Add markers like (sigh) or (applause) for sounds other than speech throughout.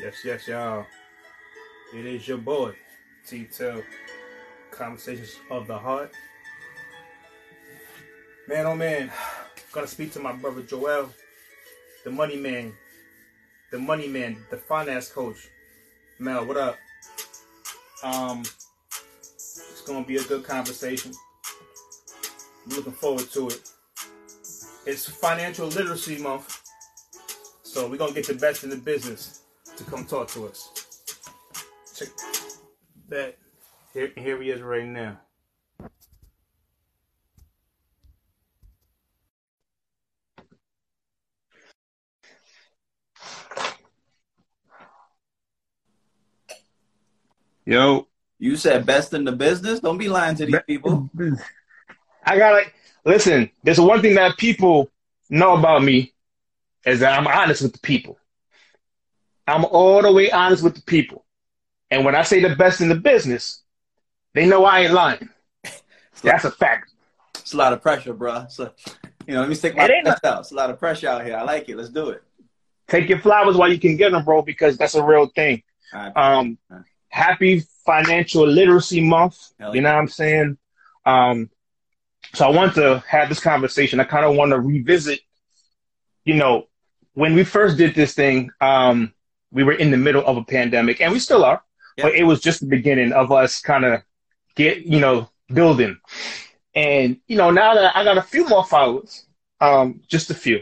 Yes, yes, y'all. It is your boy, T Tell. Conversations of the Heart. Man, oh man, gotta speak to my brother Joel, the money man, the money man, the finance coach. Mel, what up? Um, it's gonna be a good conversation. I'm looking forward to it. It's Financial Literacy Month, so we're gonna get the best in the business to come talk to us. Check that. Here, here he is right now. Yo, You said best in the business. Don't be lying to these people. I gotta listen. There's one thing that people know about me is that I'm honest with the people. I'm all the way honest with the people. And when I say the best in the business, they know I ain't lying. That's a fact. It's a lot of pressure, bro. So, you know, let me stick my It out. It's a lot of pressure out here. I like it. Let's do it. Take your flowers while you can get them, bro, because that's a real thing. Right. Um, happy Financial Literacy Month. Hell You know what I'm saying? Um, so I want to have this conversation. I kind of want to revisit, you know, when we first did this thing, um, we were in the middle of a pandemic, and we still are, Yeah. but it was just the beginning of us kind of get, you know, building. And you know, now that I got a few more followers, um, just a few,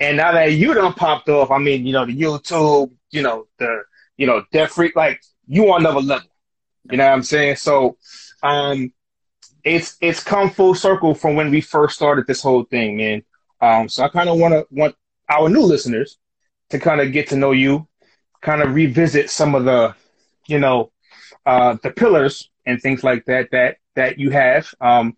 and now that you done popped off, I mean, you know, the YouTube, you know, the, you know, debt free, like you on another level. You know what I'm saying? So, um, it's it's come full circle from when we first started this whole thing, man. Um, so I kind of want to want our new listeners to kind of get to know you, kind of revisit some of the, you know, uh, the pillars and things like that that that you have, um,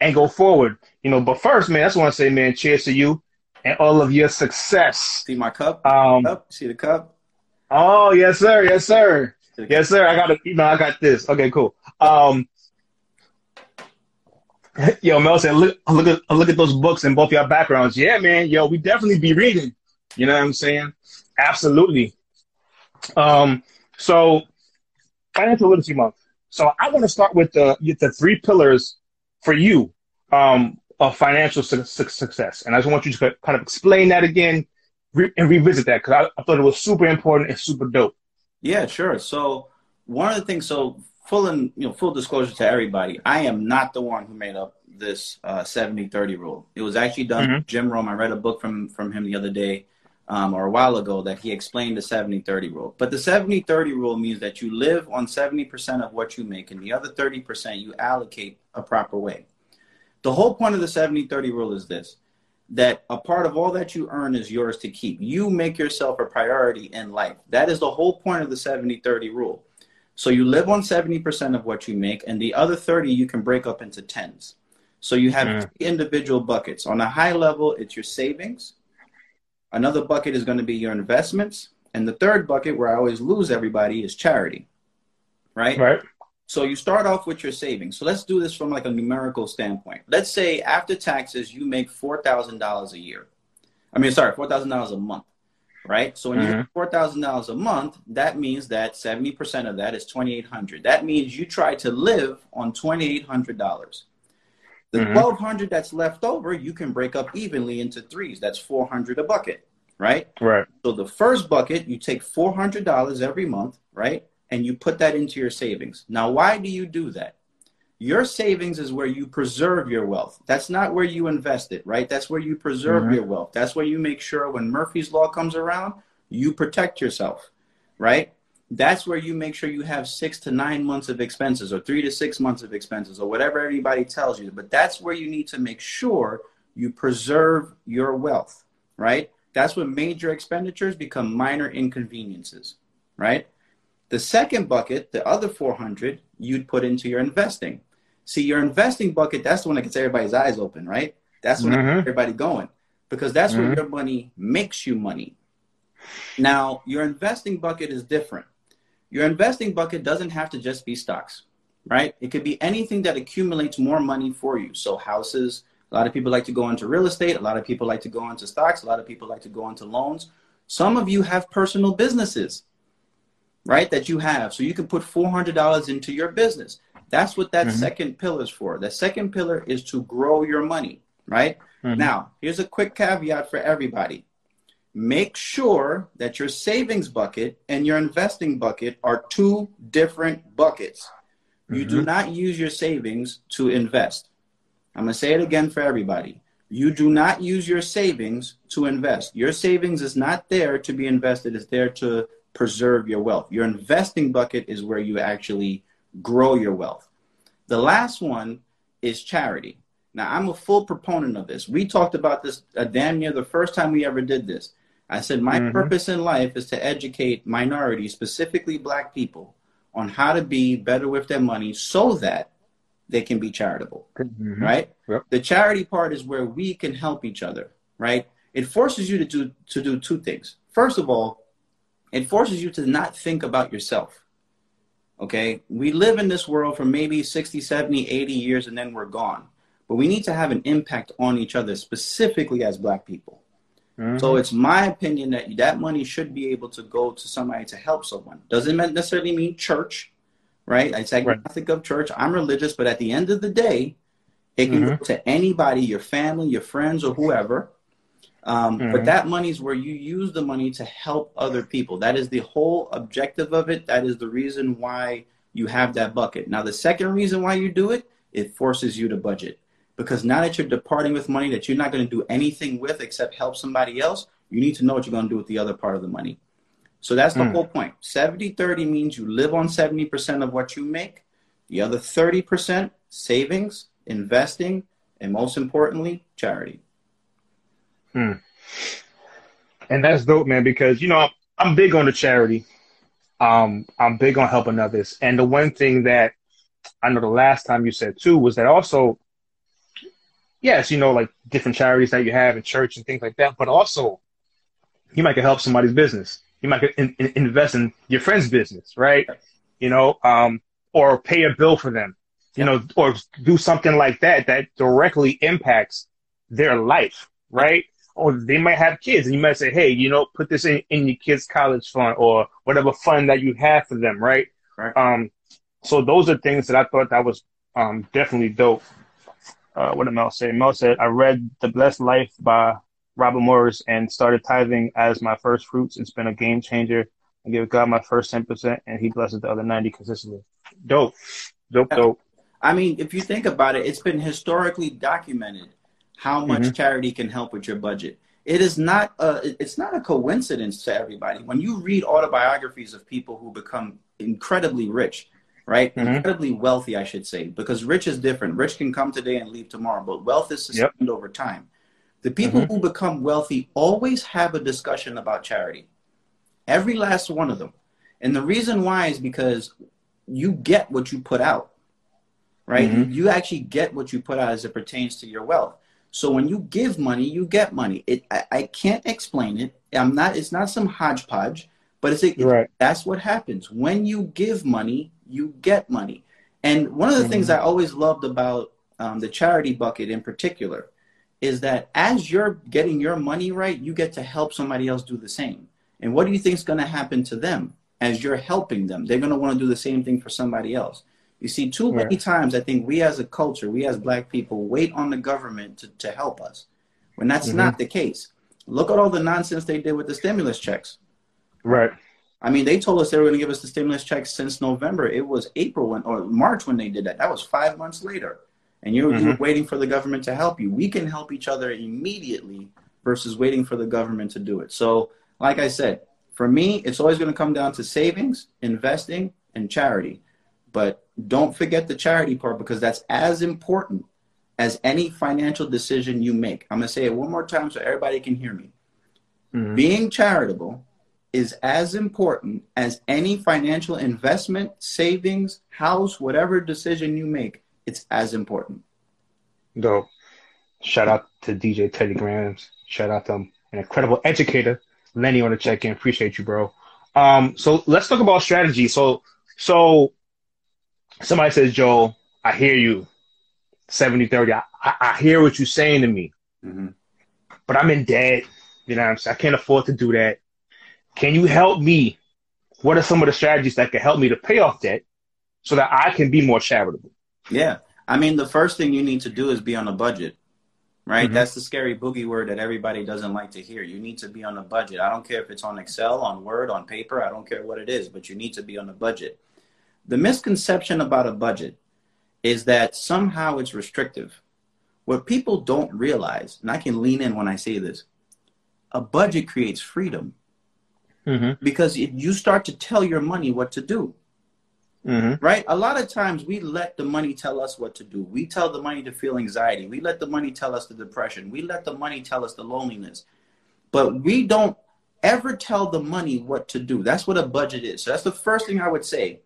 and go forward. You know, but first, man, I just want to say, man, cheers to you and all of your success. See my cup? Um, cup? See the cup? oh yes, sir, yes, sir. Yes, sir. I got it. You know, I got this. Okay, cool. Um, (laughs) yo, Mel said, look, look at, look at those books in both your backgrounds. Yeah, man. Yo, we definitely be reading. You know what I'm saying? Absolutely. Um, so financial literacy month. So I want to start with the, the three pillars for you, um, of financial su- su- success. And I just want you to kind of explain that again re- and revisit that because I, I thought it was super important and super dope. Yeah, sure. So one of the things, so full and you know, full disclosure to everybody, I am not the one who made up this uh, 70-30 rule. It was actually done Mhm. Jim Rohn. I read a book from from him the other day, um, or a while ago, that he explained the 70-30 rule. But the 70-30 rule means that you live on 70% of what you make, and the other 30% you allocate a proper way. The whole point of the 70-30 rule is this that a part of all that you earn is yours to keep. You make yourself a priority in life. That is the whole point of the 70 30 rule. So you live on 70% of what you make, and the other 30 you can break up into tens. So you have Mm. three individual buckets. On a high level, it's your savings. Another bucket is going to be your investments. And the third bucket, where I always lose everybody, is charity. Right? Right. So you start off with your savings. So let's do this from like a numerical standpoint. Let's say after taxes, you make four thousand dollars a year. I mean, sorry, four thousand dollars a month, right? So when you mm-hmm. make four thousand dollars a month, that means that seventy percent of that is twenty eight hundred. That means you try to live on twenty eight hundred dollars. The Mhm. twelve hundred that's left over, you can break up evenly into threes. That's four hundred a bucket, right? Right. So the first bucket, you take four hundred dollars every month, right? And you put that into your savings. Now, why do you do that? Your savings is where you preserve your wealth. That's not where you invest it, right? That's where you preserve Mhm. your wealth. That's where you make sure when Murphy's Law comes around, you protect yourself, right? That's where you make sure you have six to nine months of expenses or three to six months of expenses or whatever anybody tells you. But that's where you need to make sure you preserve your wealth, right? That's when major expenditures become minor inconveniences, right? The second bucket, the other 400, you'd put into your investing. See, your investing bucket, that's the one that gets everybody's eyes open, right? That's when Mhm. everybody going because that's where Mhm. your money makes you money. Now, your investing bucket is different. Your investing bucket doesn't have to just be stocks, right? It could be anything that accumulates more money for you. So, houses, a lot of people like to go into real estate, a lot of people like to go into stocks, a lot of people like to go into loans. Some of you have personal businesses, right? That you have. So you can put $400 into your business. That's what that Mhm. second pillar is for. The second pillar is to grow your money, right? Mhm. Now, here's a quick caveat for everybody. Make sure that your savings bucket and your investing bucket are two different buckets. You do not use your savings to invest. I'm going to say it again for everybody. You do not use your savings to invest. Your savings is not there to be invested, it's there to preserve your wealth. Your investing bucket is where you actually grow your wealth. The last one is charity. Now, I'm a full proponent of this. We talked about this uh, damn near the first time we ever did this. I said, My Mhm. purpose in life is to educate minorities, specifically black people, on how to be better with their money so that they can be charitable Mhm. right? Yep. The charity part is where we can help each other, right? It forces you to do to do two things. First of all, it forces you to not think about yourself. Okay? We live in this world for maybe 60, 70, 80 years and then we're gone. But we need to have an impact on each other specifically as black people. Mhm. So it's my opinion that that money should be able to go to somebody to help someone. Doesn't necessarily mean church, right? It's agnostic of church. I'm religious, but at the end of the day, it can go to anybody, your family, your friends, or whoever. Um, But Mhm. that money is where you use the money to help other people. That is the whole objective of it. That is the reason why you have that bucket. Now, the second reason why you do it, it forces you to budget. Because now that you're departing with money that you're not going to do anything with except help somebody else, you need to know what you're going to do with the other part of the money. So that's the Mm. whole point. 70 30 means you live on 70% of what you make, the other 30% savings, investing, and most importantly, charity. and that's dope, man. Because you know I'm, I'm big on the charity. Um, I'm big on helping others, and the one thing that I know the last time you said too was that also, yes, you know, like different charities that you have in church and things like that, but also you might could help somebody's business. You might could in, in- invest in your friend's business, right? You know, um, or pay a bill for them, you know, or do something like that that directly impacts their life, right? Or they might have kids, and you might say, "Hey, you know, put this in, in your kids' college fund or whatever fund that you have for them," right? Right. Um, so those are things that I thought that was um, definitely dope. Uh, what did Mel say? Mel said, "I read The Blessed Life by Robert Morris and started tithing as my first fruits. It's been a game changer. I give God my first ten percent, and He blesses the other ninety consistently. Dope, dope, dope. I mean, if you think about it, it's been historically documented how much Mhm. charity can help with your budget. It is not a it's not a coincidence to everybody. When you read autobiographies of people who become incredibly rich, right? Mhm. Incredibly wealthy, I should say, because rich is different. Rich can come today and leave tomorrow, but wealth is Yep. sustained over time. The people Mhm. who become wealthy always have a discussion about charity. Every last one of them. And the reason why is because you get what you put out, right? Mhm. You actually get what you put out as it pertains to your wealth. So when you give money, you get money. It, I, I can't explain it. I'm not. It's not some hodgepodge, but it's a, Right. that's what happens when you give money. You get money. And one of the Mhm. things I always loved about um, the charity bucket in particular is that as you're getting your money right, you get to help somebody else do the same. And what do you think is going to happen to them as you're helping them? They're going to want to do the same thing for somebody else. You see, too many times I think we as a culture, we as black people, wait on the government to, to help us when that's Mhm. not the case. Look at all the nonsense they did with the stimulus checks. Right. I mean, they told us they were going to give us the stimulus checks since November. It was April when, or March when they did that. That was five months later. And you're, you're waiting for the government to help you. We can help each other immediately versus waiting for the government to do it. So, like I said, for me, it's always going to come down to savings, investing, and charity. But don't forget the charity part because that's as important as any financial decision you make. I'm going to say it one more time so everybody can hear me. Mhm. Being charitable is as important as any financial investment, savings, house, whatever decision you make. It's as important. Dope. Shout out to DJ Teddy Grams. Shout out to um, an incredible educator, Lenny on the check in. Appreciate you, bro. Um, so let's talk about strategy. So, so somebody says, Joel, I hear you. 70 30. I, I, I hear what you're saying to me, but I'm in debt. You know what I'm saying? I can't afford to do that. Can you help me what are some of the strategies that can help me to pay off debt so that I can be more charitable? Yeah. I mean, the first thing you need to do is be on a budget, right? Mhm. That's the scary boogie word that everybody doesn't like to hear. You need to be on a budget. I don't care if it's on Excel, on Word, on paper. I don't care what it is, but you need to be on a budget. The misconception about a budget is that somehow it's restrictive. What people don't realize, and I can lean in when I say this, a budget creates freedom Mm-hmm. because it, you start to tell your money what to do. Mm-hmm. right? A lot of times we let the money tell us what to do. We tell the money to feel anxiety. We let the money tell us the depression. We let the money tell us the loneliness. But we don't ever tell the money what to do. That's what a budget is. So that's the first thing I would say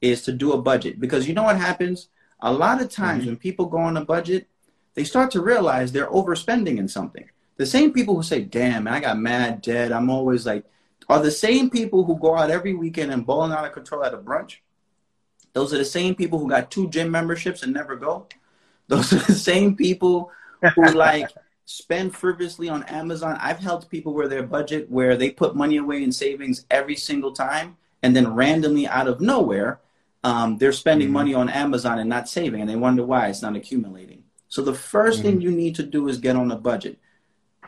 is to do a budget because you know what happens? A lot of times when people go on a budget, they start to realize they're overspending in something. The same people who say, "Damn, man, I got mad debt. I'm always like," are the same people who go out every weekend and balling out of control at a brunch. Those are the same people who got two gym memberships and never go. Those are the same people who (laughs) like spend frivolously on Amazon. I've helped people where their budget where they put money away in savings every single time, and then randomly out of nowhere, um, they're spending Mhm. money on Amazon and not saving, and they wonder why it's not accumulating. So the 1st thing you need to do is get on a budget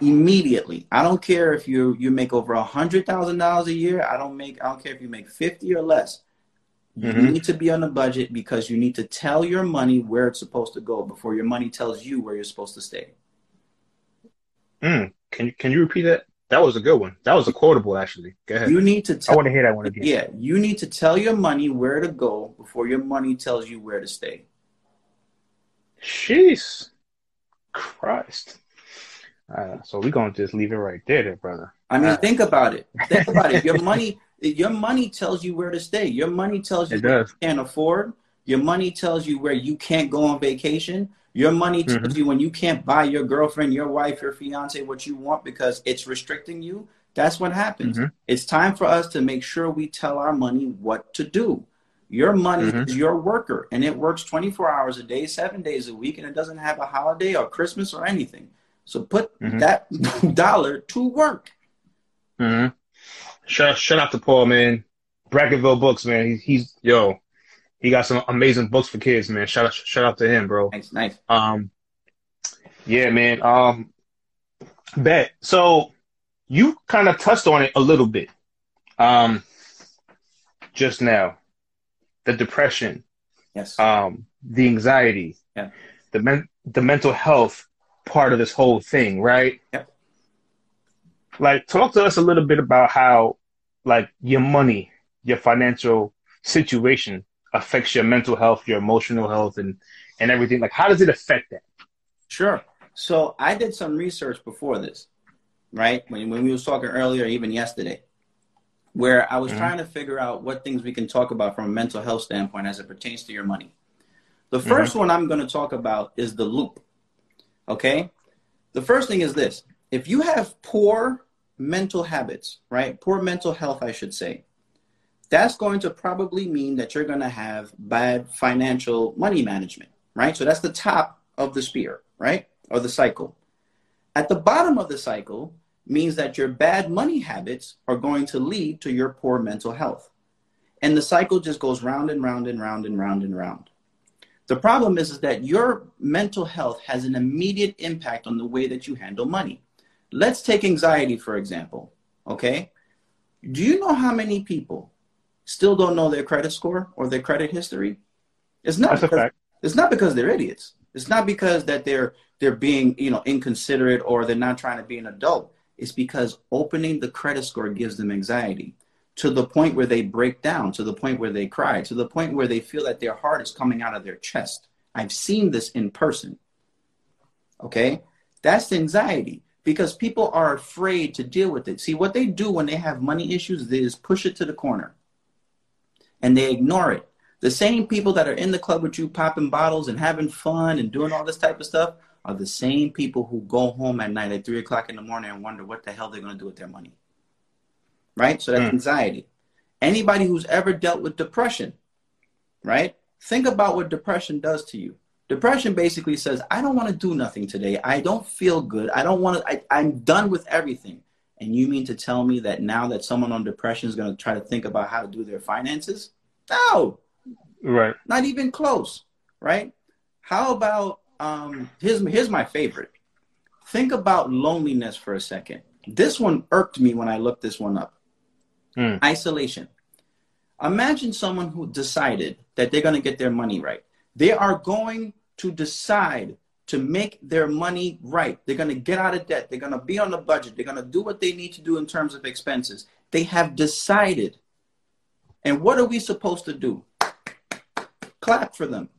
immediately. I don't care if you you make over a hundred thousand dollars a year. I don't make. I don't care if you make fifty or less. You Mhm. need to be on a budget because you need to tell your money where it's supposed to go before your money tells you where you're supposed to stay. Mm. Can you can you repeat that? That was a good one. That was a quotable actually. Go ahead. You need to I tell. want to hear that one again. Yeah, you need to tell your money where to go before your money tells you where to stay. Jeez. Christ. Uh, so we're gonna just leave it right there, there brother. I mean, think about it. Think about it. Your (laughs) money, your money tells you where to stay. Your money tells you It what does. you can't afford. Your money tells you where you can't go on vacation. Your money tells Mhm. you when you can't buy your girlfriend, your wife, your fiance what you want because it's restricting you. That's what happens. Mhm. It's time for us to make sure we tell our money what to do. Your money Mhm. is your worker, and it works 24 hours a day, seven days a week, and it doesn't have a holiday or Christmas or anything. So put Mhm. that (laughs) dollar to work. Mm-hmm. Shout, shout out to Paul, man. Bracketville Books, man. He, he's yo, he got some amazing books for kids, man. Shout out, shout out to him, bro. Nice, nice. Um, yeah, man. Um, bet. So you kind of touched on it a little bit, um, just now. The depression, Yes. um, the anxiety, Yeah. the men- the mental health part of this whole thing, right? Yep. Like, talk to us a little bit about how, like, your money, your financial situation affects your mental health, your emotional health, and and everything. Like, how does it affect that? Sure. So I did some research before this, right? When, when we was talking earlier, even yesterday, where I was Mhm. trying to figure out what things we can talk about from a mental health standpoint as it pertains to your money. The 1st one I'm going to talk about is the loop. Okay? The first thing is this. If you have poor mental habits, right? Poor mental health, I should say. That's going to probably mean that you're going to have bad financial money management, right? So that's the top of the spear, right? Or the cycle. At the bottom of the cycle means that your bad money habits are going to lead to your poor mental health. And the cycle just goes round and round and round and round and round. The problem is, is that your mental health has an immediate impact on the way that you handle money. Let's take anxiety, for example. Okay. Do you know how many people still don't know their credit score or their credit history? It's not That's a because, fact. it's not because they're idiots. It's not because that they're they're being, you know, inconsiderate or they're not trying to be an adult. It's because opening the credit score gives them anxiety to the point where they break down, to the point where they cry, to the point where they feel that their heart is coming out of their chest. I've seen this in person. Okay? That's anxiety because people are afraid to deal with it. See, what they do when they have money issues is push it to the corner and they ignore it. The same people that are in the club with you popping bottles and having fun and doing all this type of stuff are the same people who go home at night at three o'clock in the morning and wonder what the hell they're going to do with their money. Right? So that's Mm. anxiety. Anybody who's ever dealt with depression, right? Think about what depression does to you. Depression basically says, I don't want to do nothing today. I don't feel good. I don't want to, I, I'm done with everything. And you mean to tell me that now that someone on depression is going to try to think about how to do their finances? No, Right. not even close, right? How about um here's here's my favorite. Think about loneliness for a second. This one irked me when I looked this one up. Hmm. Isolation. Imagine someone who decided that they're going to get their money right. They are going to decide to make their money right. They're going to get out of debt. They're going to be on the budget. They're going to do what they need to do in terms of expenses. They have decided. And what are we supposed to do? Clap for them.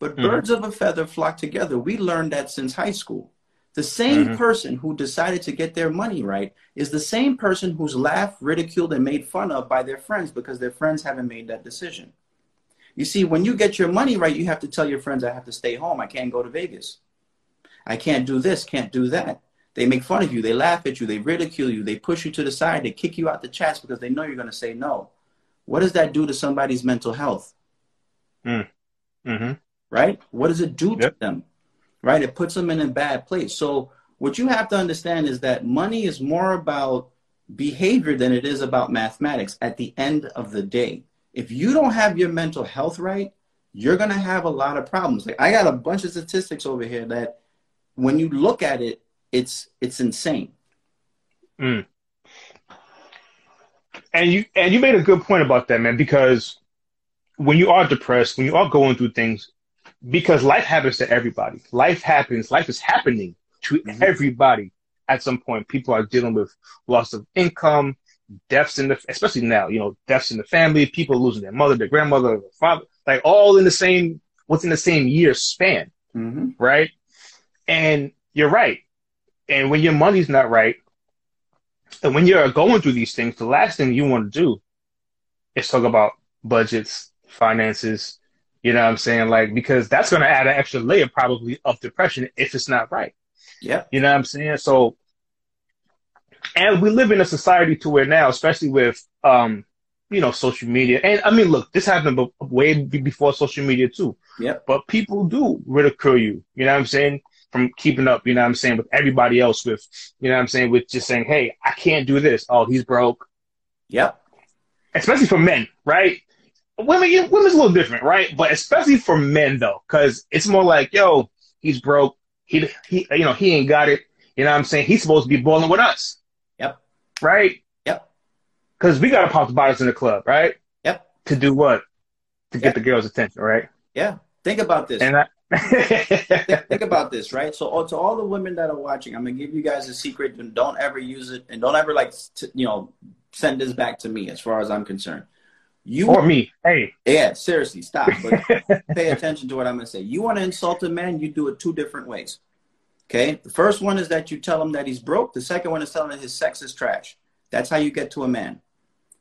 But Mhm. birds of a feather flock together. We learned that since high school. The same Mhm. person who decided to get their money right is the same person who's laughed, ridiculed, and made fun of by their friends because their friends haven't made that decision. You see, when you get your money right, you have to tell your friends, I have to stay home. I can't go to Vegas. I can't do this, can't do that. They make fun of you. They laugh at you. They ridicule you. They push you to the side. They kick you out the chats because they know you're going to say no. What does that do to somebody's mental health? Mm. Mm-hmm. right? What does it do to them? Right? It puts them in a bad place. So what you have to understand is that money is more about behavior than it is about mathematics at the end of the day. If you don't have your mental health right, you're going to have a lot of problems. Like I got a bunch of statistics over here that when you look at it, it's it's insane. Mm. And you and you made a good point about that, man, because when you are depressed, when you are going through things, because life happens to everybody. Life happens, life is happening to Mhm. everybody at some point. People are dealing with loss of income, deaths in the especially now, you know, deaths in the family, people losing their mother, their grandmother, their father, like all in the same within the same year span Mm-hmm. right? And you're right. And when your money's not right, and when you're going through these things, the last thing you want to do is talk about budgets, finances, you know what I'm saying? Like, because that's going to add an extra layer probably of depression if it's not right. Yeah. You know what I'm saying? So, and we live in a society to where now, especially with, um, you know, social media. And I mean, look, this happened be- way be- before social media too. Yeah. But people do ridicule you. You know what I'm saying? From keeping up, you know what I'm saying, with everybody else with, you know what I'm saying, with just saying, hey, I can't do this. Oh, he's broke. Yep. Especially for men, right? Women, you- women's a little different, right? But especially for men though, because it's more like, yo, he's broke. He, he, you know, he ain't got it. You know what I'm saying? He's supposed to be balling with us. Yep. Right? Yep. Because we got to pop the bottles in the club, right? Yep. To do what? To get Yep. the girl's attention, right? Yeah. Think about this. And I, (laughs) think, think about this, right? So, oh, to all the women that are watching, I'm gonna give you guys a secret, and don't ever use it, and don't ever like, t- you know, send this back to me. As far as I'm concerned, you, or me. Hey. yeah, seriously, stop. But (laughs) pay attention to what I'm gonna say. You want to insult a man, you do it two different ways. Okay, the first one is that you tell him that he's broke. The second one is telling him his sex is trash. That's how you get to a man.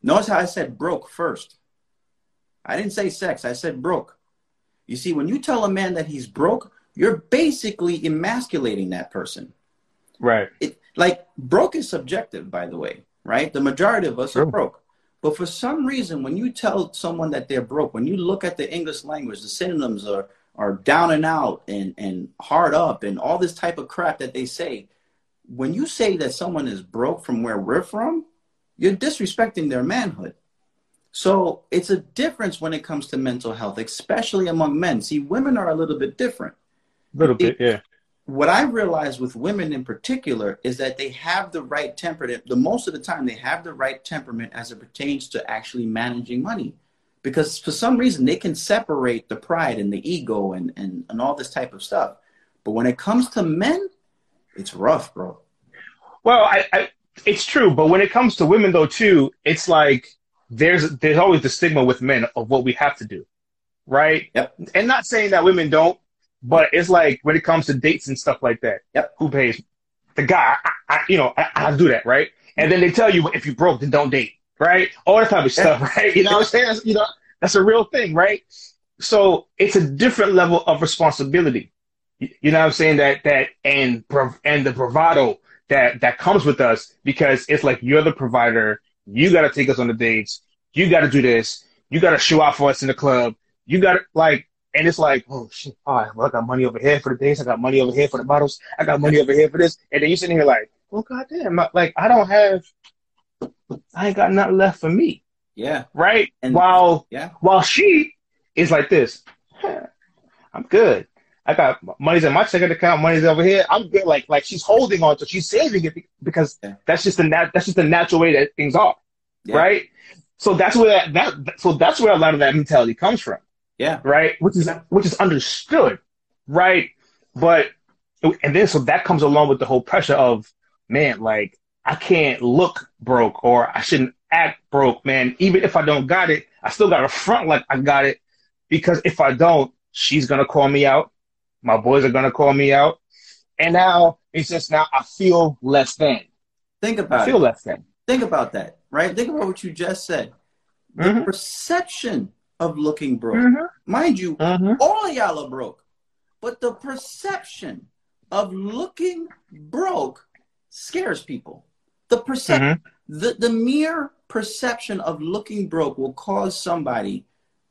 Notice how I said broke first. I didn't say sex. I said broke. You see, when you tell a man that he's broke, you're basically emasculating that person. Right. It like broke is subjective, by the way, right? The majority of us are broke. But for some reason, when you tell someone that they're broke, when you look at the English language, the synonyms are are down and out and, and hard up and all this type of crap that they say. When you say that someone is broke from where we're from, you're disrespecting their manhood. So it's a difference when it comes to mental health, especially among men. See, women are a little bit different A little bit, yeah. What I realize with women in particular is that they have the right temperament. The most of the time, they have the right temperament as it pertains to actually managing money, because for some reason they can separate the pride and the ego and and, and all this type of stuff. But when it comes to men, it's rough, bro. Well, I, I, it's true, but when it comes to women though too, it's like there's there's always the stigma with men of what we have to do, right? Yep. And not saying that women don't, but it's like when it comes to dates and stuff like that. Yep. Who pays? The guy, I, I, you know, I, I do that, right? And then they tell you if you broke, then don't date, right? All that type of stuff, (laughs) right? You know what I'm saying? That's, you know, that's a real thing, right? So it's a different level of responsibility. You know what I'm saying? That that and and the bravado that that comes with us because it's like you're the provider. You got to take us on the dates. You got to do this. You got to show out for us in the club. You got to like, and it's like, oh shit! All right, well I got money over here for the dates. I got money over here for the bottles. I got money over here for this. And then you're sitting here like, well, goddamn, like I don't have, I ain't got nothing left for me, Yeah. right? And- while Yeah. while she is like this, I'm good. I got money's in my checking account, money's over here. I'm good. Like like she's holding on to, she's saving it because Yeah. that's just the nat- that's just the natural way that things are, Yeah. right? So that's where that, that so that's where a lot of that mentality comes from Yeah. right? Which is which is understood, right? But and then so that comes along with the whole pressure of man, like I can't look broke or I shouldn't act broke, man. Even if I don't got it, I still got to front like I got it because if I don't, she's gonna call me out. My boys are gonna call me out, and now it's just now I feel less than. Think I about feel it. less than. Think about that, right? Think about what you just said. The Mhm. perception of looking broke. Mhm. Mind you, Mhm. all of y'all are broke. But the perception of looking broke scares people. The perception, the, the mere perception of looking broke will cause somebody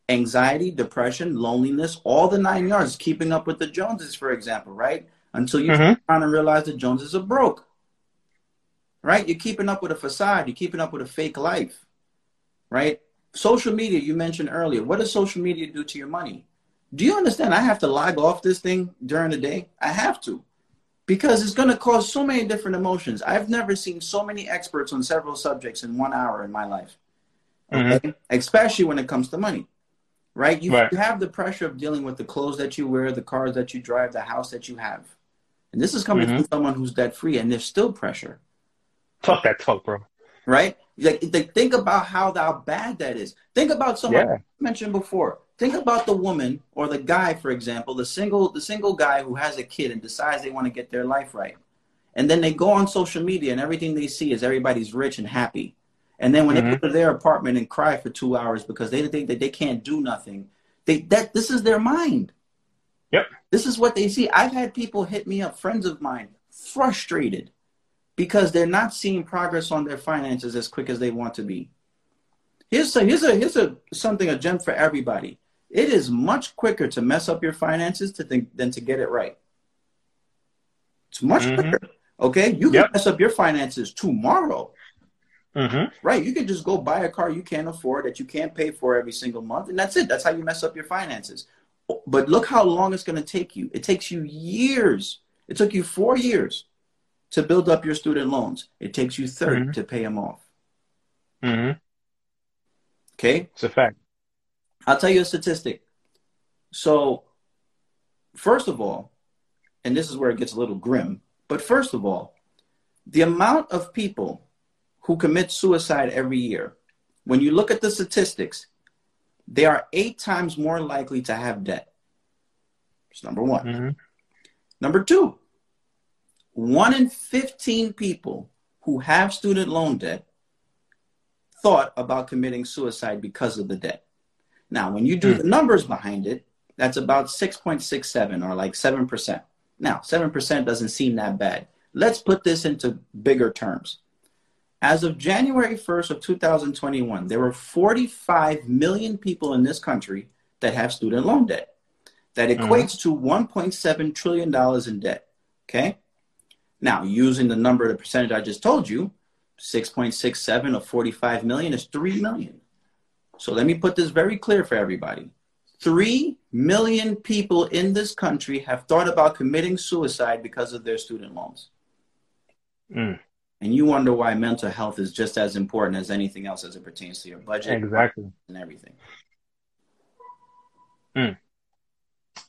anxiety, depression, loneliness, all the nine yards, keeping up with the Joneses, for example, right? Until you Mhm. finally realize the Joneses are broke. Right? You're keeping up with a facade, you're keeping up with a fake life. Right? Social media, you mentioned earlier. What does social media do to your money? Do you understand? I have to log off this thing during the day. I have to because it's going to cause so many different emotions. I've never seen so many experts on several subjects in one hour in my life, okay? especially when it comes to money. Right? You, Right. you have the pressure of dealing with the clothes that you wear, the cars that you drive, the house that you have. And this is coming Mhm. from someone who's debt free, and there's still pressure Talk that talk, bro. right? Like, like, think about how how bad that is. Think about someone Yeah. I mentioned before. Think about the woman or the guy, for example, the single the single guy who has a kid and decides they want to get their life right, and then they go on social media and everything they see is everybody's rich and happy, and then when they Mhm. go to their apartment and cry for two hours because they think that they can't do nothing, they that this is their mind. Yep. This is what they see. I've had people hit me up, friends of mine, frustrated because they're not seeing progress on their finances as quick as they want to be. Here's a, here's a here's a something a gem for everybody. It is much quicker to mess up your finances to think than to get it right. It's much Mhm. quicker. Okay, you can Yep. mess up your finances tomorrow, hmm right? You can just go buy a car you can't afford that you can't pay for every single month, and that's it. That's how you mess up your finances. But look how long it's going to take you. It takes you years. It took you four years to build up your student loans. It takes you 30 Mhm. to pay them off. Mm-hmm. Okay, It's a fact. I'll tell you a statistic. So, first of all, and this is where it gets a little grim, but first of all, the amount of people who commit suicide every year, when you look at the statistics, they are eight times more likely to have debt. It's number one. hmm Number two, one in 15 people who have student loan debt thought about committing suicide because of the debt. Now, when you do Hmm. the numbers behind it, that's about 6.67 or like 7%. Now, 7% doesn't seem that bad. Let's put this into bigger terms. As of January 1st of 2021, there were 45 million people in this country that have student loan debt. That equates to 1.7 trillion dollars in debt. Okay? Now, using the number, the percentage I just told you, 6.67 of 45 million is 3 million. So let me put this very clear for everybody. 3 million people in this country have thought about committing suicide because of their student loans. Mm. And you wonder why mental health is just as important as anything else as it pertains to your budget Exactly. and everything.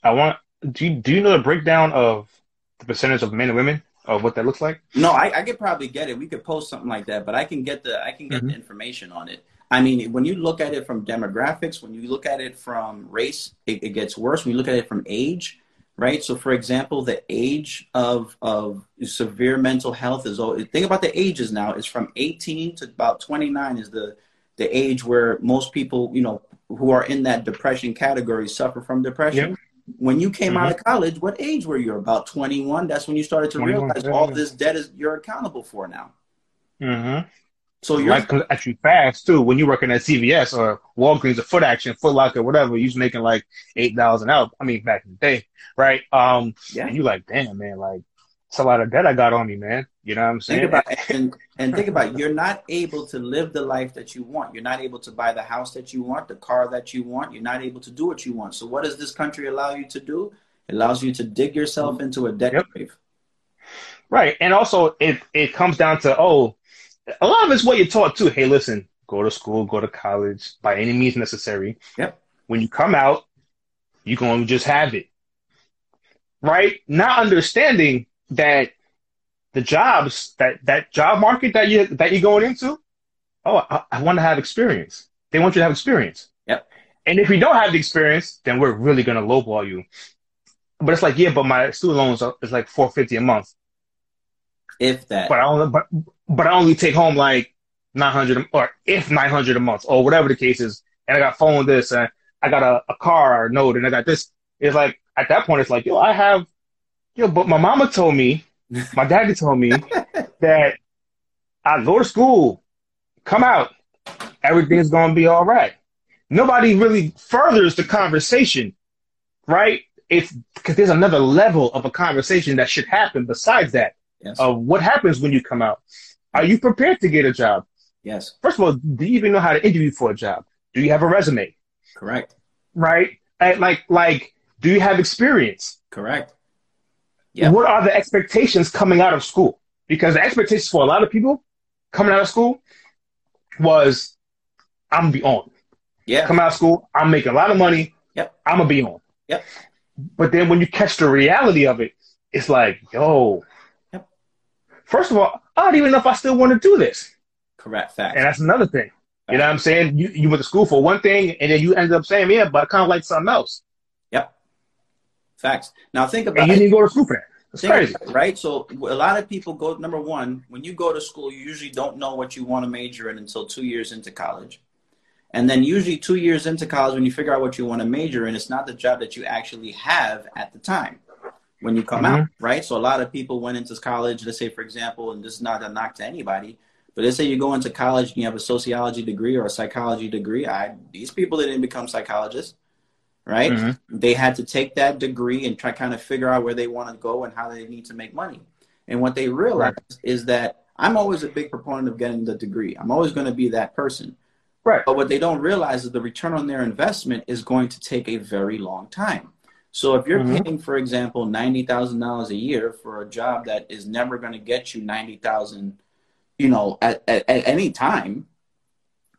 I want. Do you, do you know the breakdown of the percentage of men and women of what that looks like? No, I, I could probably get it. We could post something like that, but I can get the I can get the mm-hmm. information on it. I mean, when you look at it from demographics, when you look at it from race, it, it gets worse. When you look at it from age, right? So, for example, the age of of severe mental health is. Think about the ages now. Is from 18 to about 29 is the the age where most people, you know, who are in that depression category suffer from depression. When you came out of college, what age were you? About 21. That's when you started to realize yeah, all this debt is you're accountable for now. Mm-hmm. So you're Like actually fast too. When you're working at CVS or Walgreens or Foot Action, Foot Locker, whatever, you was making like eight dollars an hour. I mean, back in the day, right? Um, Yeah. and you like, damn, man, like it's a lot of debt I got on me, man. You know what I'm saying? Think about and, and think about it. (laughs) you're not able to live the life that you want. You're not able to buy the house that you want, the car that you want. You're not able to do what you want. So what does this country allow you to do? It allows you to dig yourself into a debt yep. grave. Right. And also it it comes down to oh a lot of it's what you're taught too. Hey, listen, go to school, go to college by any means necessary. Yep. When you come out, you're going to just have it. Right? Not understanding that the jobs that that job market that you that you're going into, oh, I, I want to have experience. They want you to have experience. Yep. And if you don't have the experience, then we're really gonna lowball you. But it's like, yeah, but my student loans are, is like four fifty a month. If that. But I only but but I only take home like nine hundred or if nine hundred a month or whatever the case is, and I got phone this and I got a, a car or note and I got this. It's like at that point, it's like, yo, I have, yo, but my mama told me my daddy told me that I go to school, come out, everything's gonna be all right. Nobody really furthers the conversation, right? It's because there's another level of a conversation that should happen besides that. Yes. Of what happens when you come out. Are you prepared to get a job? Yes. First of all, do you even know how to interview for a job? Do you have a resume? Correct. Right? And like like do you have experience? Correct. Yeah. What are the expectations coming out of school? Because the expectations for a lot of people coming out of school was, I'm gonna be on. Yeah. Come out of school, I'm making a lot of money. Yep. I'm gonna be on. Yep. But then when you catch the reality of it, it's like, yo. Yep. First of all, I don't even know if I still want to do this. Correct. Fact. And that's another thing. Fact. You know what I'm saying? You you went to school for one thing, and then you ended up saying, yeah, but I kind of like something else. Facts. Now think about and you it. didn't go to school for that. That's crazy. It, right? So a lot of people go number one, when you go to school, you usually don't know what you want to major in until two years into college. And then usually two years into college, when you figure out what you want to major in, it's not the job that you actually have at the time when you come mm-hmm. out, right? So a lot of people went into college, let's say for example, and this is not a knock to anybody, but let's say you go into college and you have a sociology degree or a psychology degree. I these people didn't become psychologists right? Mm-hmm. They had to take that degree and try kind of figure out where they want to go and how they need to make money. And what they realized right. is that I'm always a big proponent of getting the degree. I'm always going to be that person. Right. But what they don't realize is the return on their investment is going to take a very long time. So if you're mm-hmm. paying, for example, ninety thousand dollars a year for a job that is never going to get you ninety thousand, you know, at, at, at any time,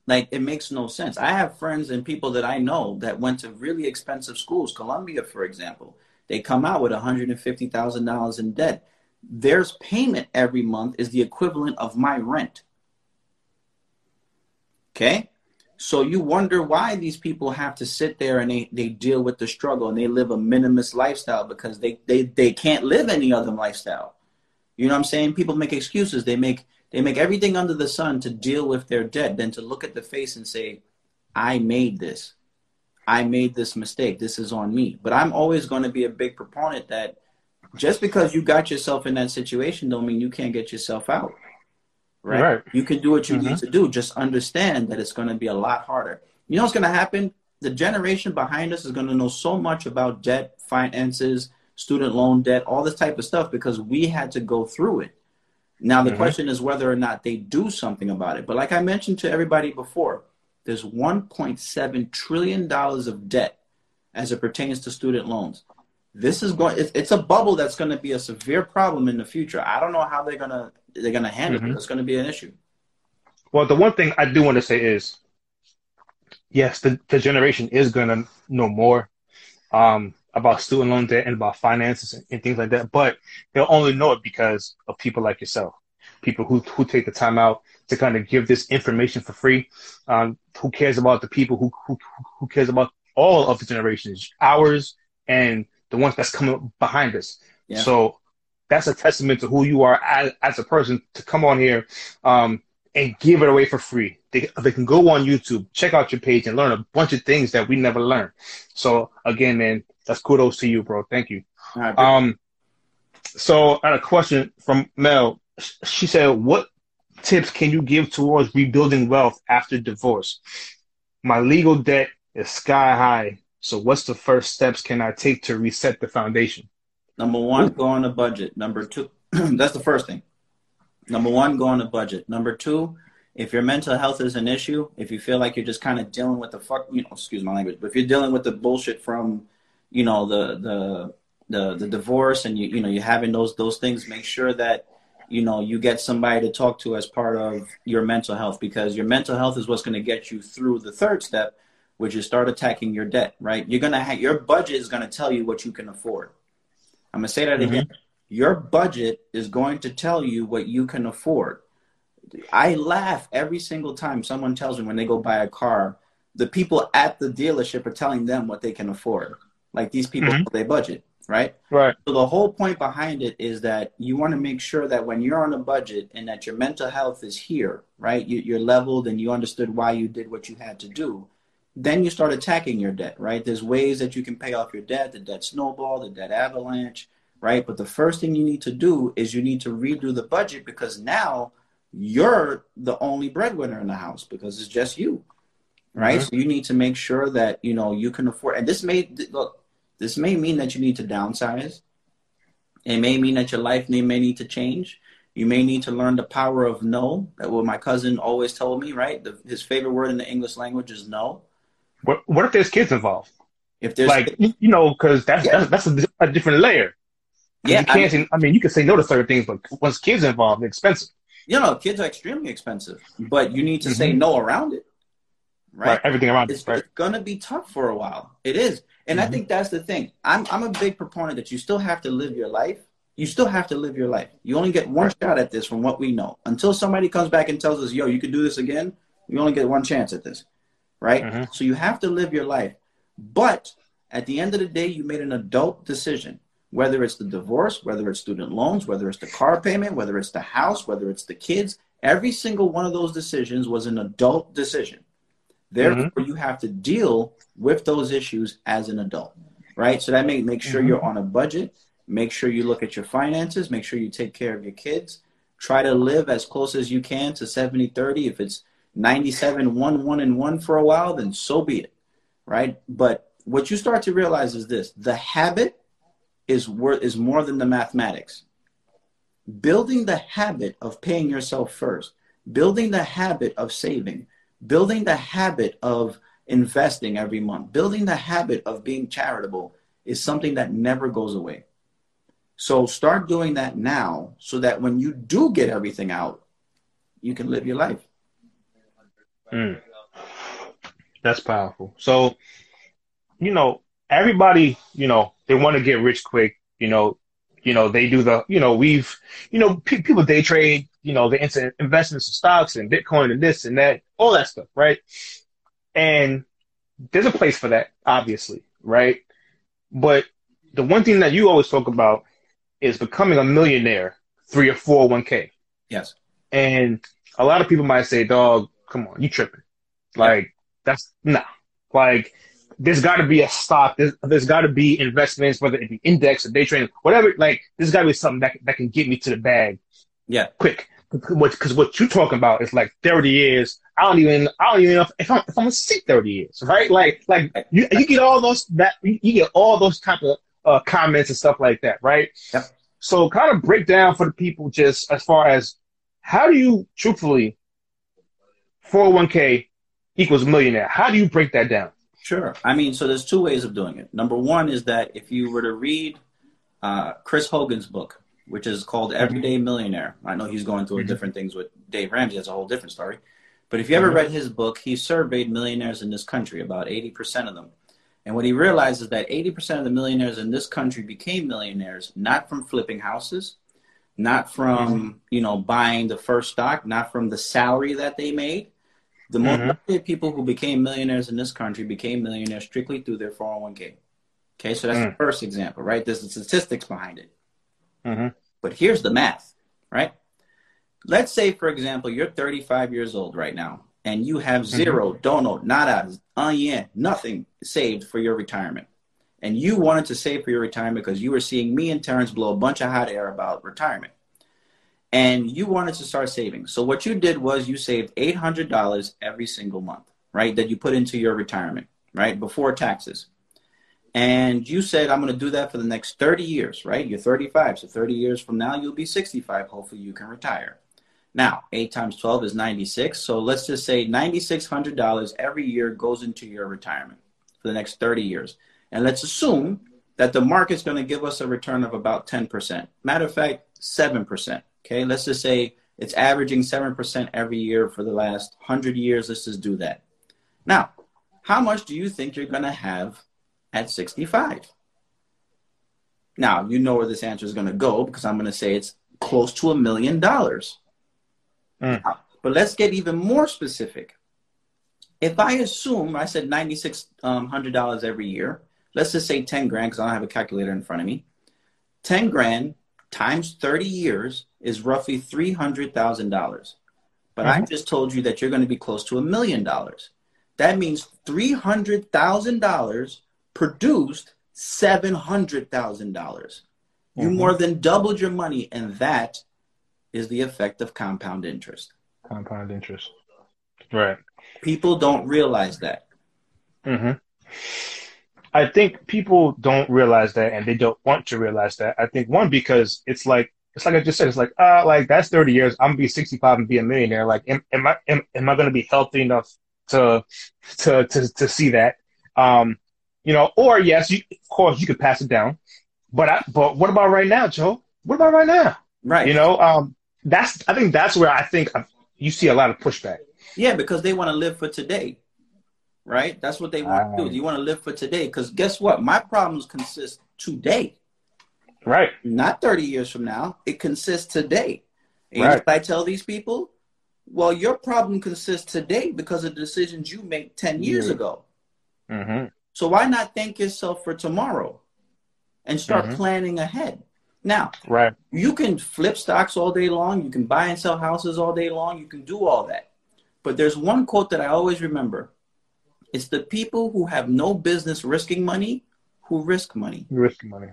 like it makes no sense. I have friends and people that I know that went to really expensive schools, Columbia, for example. They come out with $150,000 in debt. Their payment every month is the equivalent of my rent. Okay? So you wonder why these people have to sit there and they, they deal with the struggle and they live a minimalist lifestyle because they, they, they can't live any other lifestyle. You know what I'm saying? People make excuses. They make they make everything under the sun to deal with their debt than to look at the face and say, I made this. I made this mistake. This is on me. But I'm always going to be a big proponent that just because you got yourself in that situation don't mean you can't get yourself out. Right? right. You can do what you mm-hmm. need to do. Just understand that it's going to be a lot harder. You know what's going to happen? The generation behind us is going to know so much about debt, finances, student loan debt, all this type of stuff because we had to go through it. Now, the mm-hmm. question is whether or not they do something about it. But like I mentioned to everybody before, there's $1.7 trillion of debt as it pertains to student loans. This is going, it's a bubble that's going to be a severe problem in the future. I don't know how they're going to, they're going to handle mm-hmm. it. It's going to be an issue. Well, the one thing I do want to say is, yes, the, the generation is going to know more um, about student loan debt and about finances and, and, things like that. But they'll only know it because of people like yourself, people who who take the time out to kind of give this information for free. Um, who cares about the people who who who cares about all of the generations, ours and the ones that's coming behind us. Yeah. So that's a testament to who you are as, as a person to come on here um, and give it away for free. They, they can go on YouTube, check out your page, and learn a bunch of things that we never learned. So again, man, that's kudos to you, bro. Thank you. Right, um, so I had a question from Mel. She said, "What tips can you give towards rebuilding wealth after divorce? My legal debt is sky high. So what's the first steps can I take to reset the foundation?" Number one, go on a budget. Number two, (clears throat) that's the first thing. Number one, go on a budget. Number two, if your mental health is an issue, if you feel like you're just kind of dealing with the fuck, you know, excuse my language, but if you're dealing with the bullshit from, you know, the the the the divorce and you you know you're having those those things, make sure that you know you get somebody to talk to as part of your mental health because your mental health is what's going to get you through the third step, which is start attacking your debt. Right? You're gonna have your budget is going to tell you what you can afford. I'm gonna say that mm-hmm. again. Your budget is going to tell you what you can afford. I laugh every single time someone tells me when they go buy a car, the people at the dealership are telling them what they can afford. Like these people, mm-hmm. they budget, right? Right. So the whole point behind it is that you want to make sure that when you're on a budget and that your mental health is here, right? You, are leveled and you understood why you did what you had to do. Then you start attacking your debt, right? There's ways that you can pay off your debt, the debt snowball, the debt avalanche right? But the first thing you need to do is you need to redo the budget because now you're the only breadwinner in the house because it's just you, right? Mm-hmm. So you need to make sure that you know you can afford. And this may look, this may mean that you need to downsize. It may mean that your life may need to change. You may need to learn the power of no. That what my cousin always told me, right? The, his favorite word in the English language is no. What, what if there's kids involved? If there's like you know, because that's, yeah. that's that's a, a different layer. Yeah, you can't. I mean, I mean, you can say no to certain things, but once kids involved, it's expensive. You know, kids are extremely expensive, but you need to mm-hmm. say no around it. Right? right everything around it's, it. Right. It's gonna be tough for a while. It is, and mm-hmm. I think that's the thing. I'm I'm a big proponent that you still have to live your life. You still have to live your life. You only get one right. shot at this, from what we know. Until somebody comes back and tells us, "Yo, you can do this again," you only get one chance at this, right? Mm-hmm. So you have to live your life. But at the end of the day, you made an adult decision whether it's the divorce, whether it's student loans, whether it's the car payment, whether it's the house, whether it's the kids, every single one of those decisions was an adult decision. Therefore, mm-hmm. you have to deal with those issues as an adult, right? So that make make sure mm-hmm. you're on a budget, make sure you look at your finances, make sure you take care of your kids, try to live as close as you can to 70 30. If it's 97 1 1 and 1 for a while, then so be it, right? But what you start to realize is this the habit is worth is more than the mathematics. Building the habit of paying yourself first, building the habit of saving, building the habit of investing every month, building the habit of being charitable is something that never goes away. So start doing that now so that when you do get everything out, you can live your life. Mm. That's powerful. So, you know, everybody, you know, they want to get rich quick. You know, you know, they do the, you know, we've, you know, pe- people day trade, you know, they into investments in stocks and Bitcoin and this and that, all that stuff, right? And there's a place for that, obviously, right? But the one thing that you always talk about is becoming a millionaire through your 401k. Yes. And a lot of people might say, dog, come on, you tripping. Like, that's, nah. Like, there's got to be a stock. There's, there's got to be investments, whether it be index or day trading, whatever. Like, there's got to be something that that can get me to the bag. Yeah, quick. Because what you're talking about is like 30 years. I don't even I don't even know if, I'm if I'm gonna see 30 years, right? Like like you you get all those that you get all those type of uh, comments and stuff like that, right? Yep. So kind of break down for the people just as far as how do you truthfully 401k equals millionaire? How do you break that down? Sure. I mean, so there's two ways of doing it. Number one is that if you were to read uh, Chris Hogan's book, which is called. Everyday Millionaire, I know he's going through mm-hmm. different things with Dave Ramsey. That's a whole different story. But if you ever mm-hmm. read his book, he surveyed millionaires in this country, about 80% of them. And what he realized is that 80% of the millionaires in this country became millionaires not from flipping houses, not from, mm-hmm. you know, buying the first stock, not from the salary that they made, the mm-hmm. of people who became millionaires in this country became millionaires strictly through their 401k. Okay, so that's mm. the first example, right? There's the statistics behind it. Mm-hmm. But here's the math, right? Let's say, for example, you're 35 years old right now and you have mm-hmm. 0 mm-hmm. dono, nada, un, nothing saved for your retirement. And you wanted to save for your retirement because you were seeing me and Terrence blow a bunch of hot air about retirement and you wanted to start saving. So what you did was you saved $800 every single month, right? That you put into your retirement, right? Before taxes. And you said, I'm going to do that for the next 30 years, right? You're 35. So 30 years from now, you'll be 65. Hopefully you can retire. Now, 8 times 12 is 96. So let's just say $9,600 every year goes into your retirement for the next 30 years. And let's assume that the market's going to give us a return of about 10%. Matter of fact, 7%. Okay, let's just say it's averaging 7% every year for the last 100 years. Let's just do that. Now, how much do you think you're going to have at 65? Now, you know where this answer is going to go because I'm going to say it's close to a million dollars. Mm. But let's get even more specific. If I assume I said $9,600 um, every year, let's just say 10 grand because I don't have a calculator in front of me. 10 grand times 30 years is roughly $300,000. But mm-hmm. I just told you that you're going to be close to a million dollars. That means $300,000 produced $700,000. You mm-hmm. more than doubled your money, and that is the effect of compound interest. Compound interest. Right. People don't realize that. Mm-hmm. I think people don't realize that, and they don't want to realize that. I think one because it's like it's like I just said, it's like uh like that's thirty years. I'm gonna be sixty five and be a millionaire. Like, am, am I am, am I gonna be healthy enough to to to to see that? Um, you know, or yes, you, of course you could pass it down, but I, but what about right now, Joe? What about right now? Right. You know, um, that's I think that's where I think you see a lot of pushback. Yeah, because they want to live for today, right? That's what they want to do. You want to live for today because guess what? My problems consist today, right? Not thirty years from now. It consists today. And right. I tell these people, well, your problem consists today because of the decisions you made ten years mm-hmm. ago. Mm-hmm. So why not thank yourself for tomorrow and start mm-hmm. planning ahead? Now, right. you can flip stocks all day long. You can buy and sell houses all day long. You can do all that. But there's one quote that I always remember. It's the people who have no business risking money who risk money. Risk money.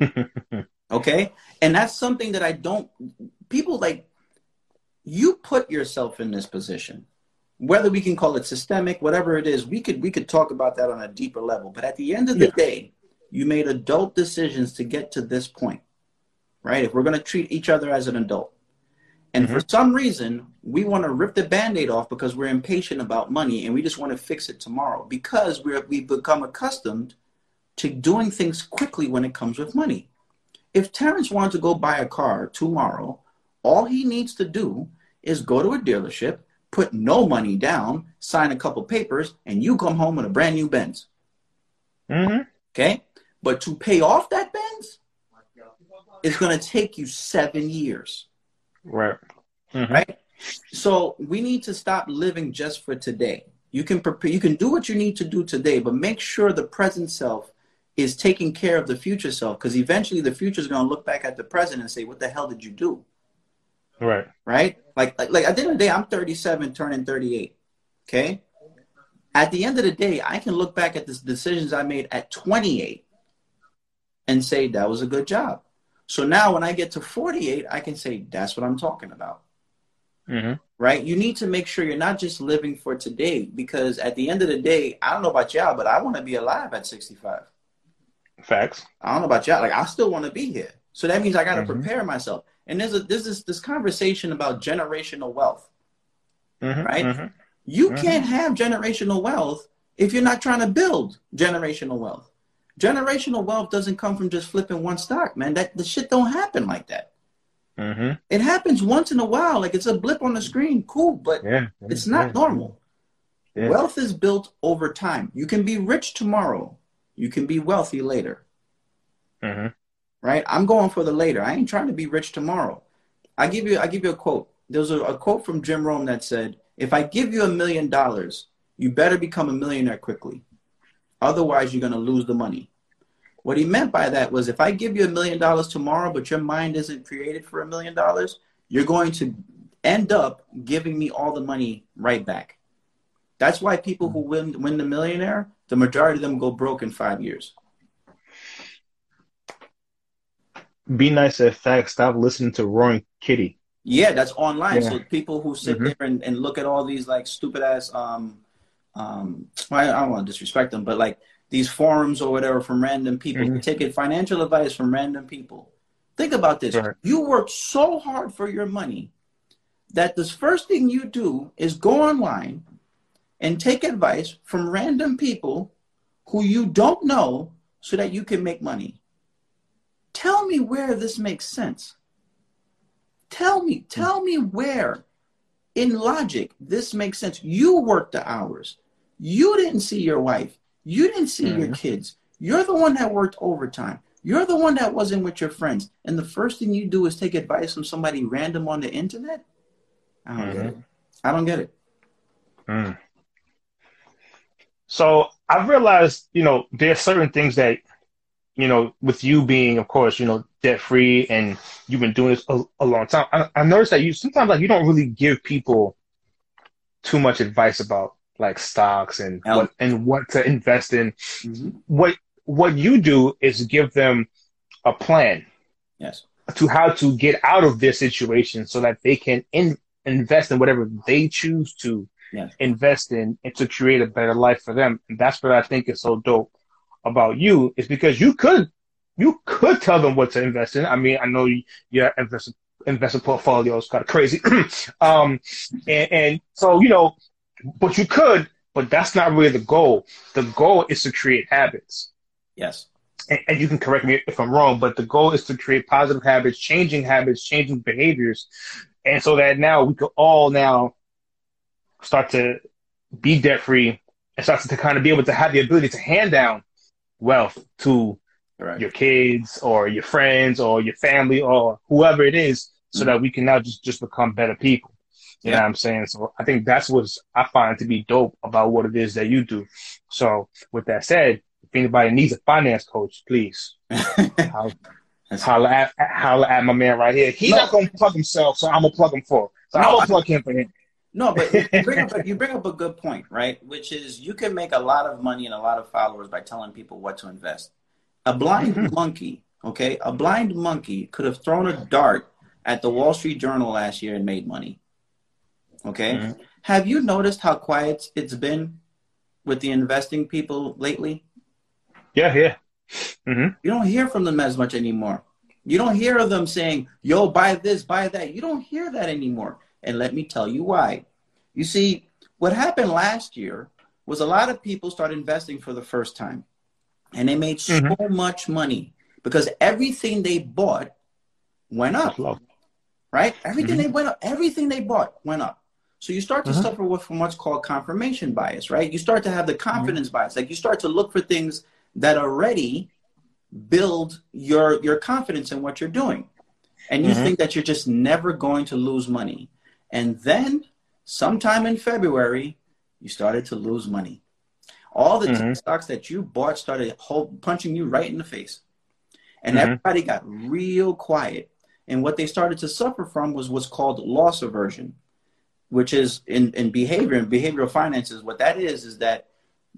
(laughs) okay? And that's something that I don't people like you put yourself in this position. Whether we can call it systemic, whatever it is, we could we could talk about that on a deeper level. But at the end of the yeah. day, you made adult decisions to get to this point right? If we're going to treat each other as an adult. And mm-hmm. for some reason, we want to rip the band aid off because we're impatient about money and we just want to fix it tomorrow because we're, we've become accustomed to doing things quickly when it comes with money. If Terrence wanted to go buy a car tomorrow, all he needs to do is go to a dealership, put no money down, sign a couple papers, and you come home with a brand new Benz. Mm-hmm. Okay? But to pay off that Benz, it's going to take you seven years. Right. Mm-hmm. Right. So we need to stop living just for today. You can prepare, you can do what you need to do today, but make sure the present self is taking care of the future self because eventually the future is going to look back at the present and say, "What the hell did you do?" Right. Right. Like like, like at the end of the day, I'm 37, turning 38. Okay. At the end of the day, I can look back at the decisions I made at 28 and say that was a good job. So now when I get to 48, I can say, that's what I'm talking about. Mm-hmm. Right? You need to make sure you're not just living for today because at the end of the day, I don't know about y'all, but I want to be alive at 65. Facts. I don't know about y'all. Like, I still want to be here. So that means I got to mm-hmm. prepare myself. And there's a, there's this, this conversation about generational wealth. Mm-hmm. Right? Mm-hmm. You mm-hmm. can't have generational wealth if you're not trying to build generational wealth. Generational wealth doesn't come from just flipping one stock, man. That the shit don't happen like that. Mm-hmm. It happens once in a while, like it's a blip on the screen, cool, but yeah, it's not yeah. normal. Yeah. Wealth is built over time. You can be rich tomorrow. You can be wealthy later. Mm-hmm. Right? I'm going for the later. I ain't trying to be rich tomorrow. I give you I give you a quote. There's a, a quote from Jim Rohn that said, "If I give you a million dollars, you better become a millionaire quickly." Otherwise, you're going to lose the money. What he meant by that was if I give you a million dollars tomorrow, but your mind isn't created for a million dollars, you're going to end up giving me all the money right back. That's why people who win win the millionaire, the majority of them go broke in five years. Be nice at facts. Stop listening to Roaring Kitty. Yeah, that's online. Yeah. So people who sit mm-hmm. there and, and look at all these like stupid ass um, um, I, I don't want to disrespect them, but like these forums or whatever from random people, mm-hmm. taking financial advice from random people. Think about this. Right. You work so hard for your money that the first thing you do is go online and take advice from random people who you don't know so that you can make money. Tell me where this makes sense. Tell me, tell me where in logic this makes sense. You worked the hours. You didn't see your wife. You didn't see mm-hmm. your kids. You're the one that worked overtime. You're the one that wasn't with your friends. And the first thing you do is take advice from somebody random on the internet? I don't mm-hmm. get it. I don't get it. Mm. So I've realized, you know, there's certain things that, you know, with you being, of course, you know, debt free and you've been doing this a, a long time. I, I noticed that you sometimes like you don't really give people too much advice about like stocks and what and what to invest in. Mm-hmm. What what you do is give them a plan. Yes. To how to get out of their situation so that they can in, invest in whatever they choose to yes. invest in and to create a better life for them. And that's what I think is so dope about you is because you could you could tell them what to invest in. I mean, I know your investment investment portfolio is kind of crazy, (clears throat) um, and, and so you know, but you could, but that's not really the goal. The goal is to create habits. Yes. And, and, you can correct me if I'm wrong, but the goal is to create positive habits, changing habits, changing behaviors, and so that now we could all now start to be debt free and start to kind of be able to have the ability to hand down wealth to right. your kids or your friends or your family or whoever it is so mm-hmm. that we can now just, just become better people. You yeah. know what I'm saying? So I think that's what I find to be dope about what it is that you do. So with that said, if anybody needs a finance coach, please holla, holla, at, holla at my man right here. He's no. not going to plug himself, so I'm going to plug him for. So no, I'm going to plug him for him. No, but you bring, up a, you bring up a good point, right? Which is you can make a lot of money and a lot of followers by telling people what to invest. A blind mm-hmm. monkey, okay, a blind monkey could have thrown a dart at the Wall Street Journal last year and made money. Okay, mm-hmm. have you noticed how quiet it's been with the investing people lately? Yeah, yeah. Mm-hmm. You don't hear from them as much anymore. You don't hear of them saying, "Yo, buy this, buy that." You don't hear that anymore and let me tell you why. You see, what happened last year was a lot of people started investing for the first time. And they made so mm-hmm. much money because everything they bought went up. Right? Everything mm-hmm. they went up, everything they bought went up. So you start to mm-hmm. suffer with from what's called confirmation bias, right? You start to have the confidence mm-hmm. bias. Like you start to look for things that already build your your confidence in what you're doing. And you mm-hmm. think that you're just never going to lose money. And then sometime in February, you started to lose money. All the mm-hmm. stocks that you bought started hold, punching you right in the face. And mm-hmm. everybody got real quiet. And what they started to suffer from was what's called loss aversion, which is in, in behavior and behavioral finances. What that is, is that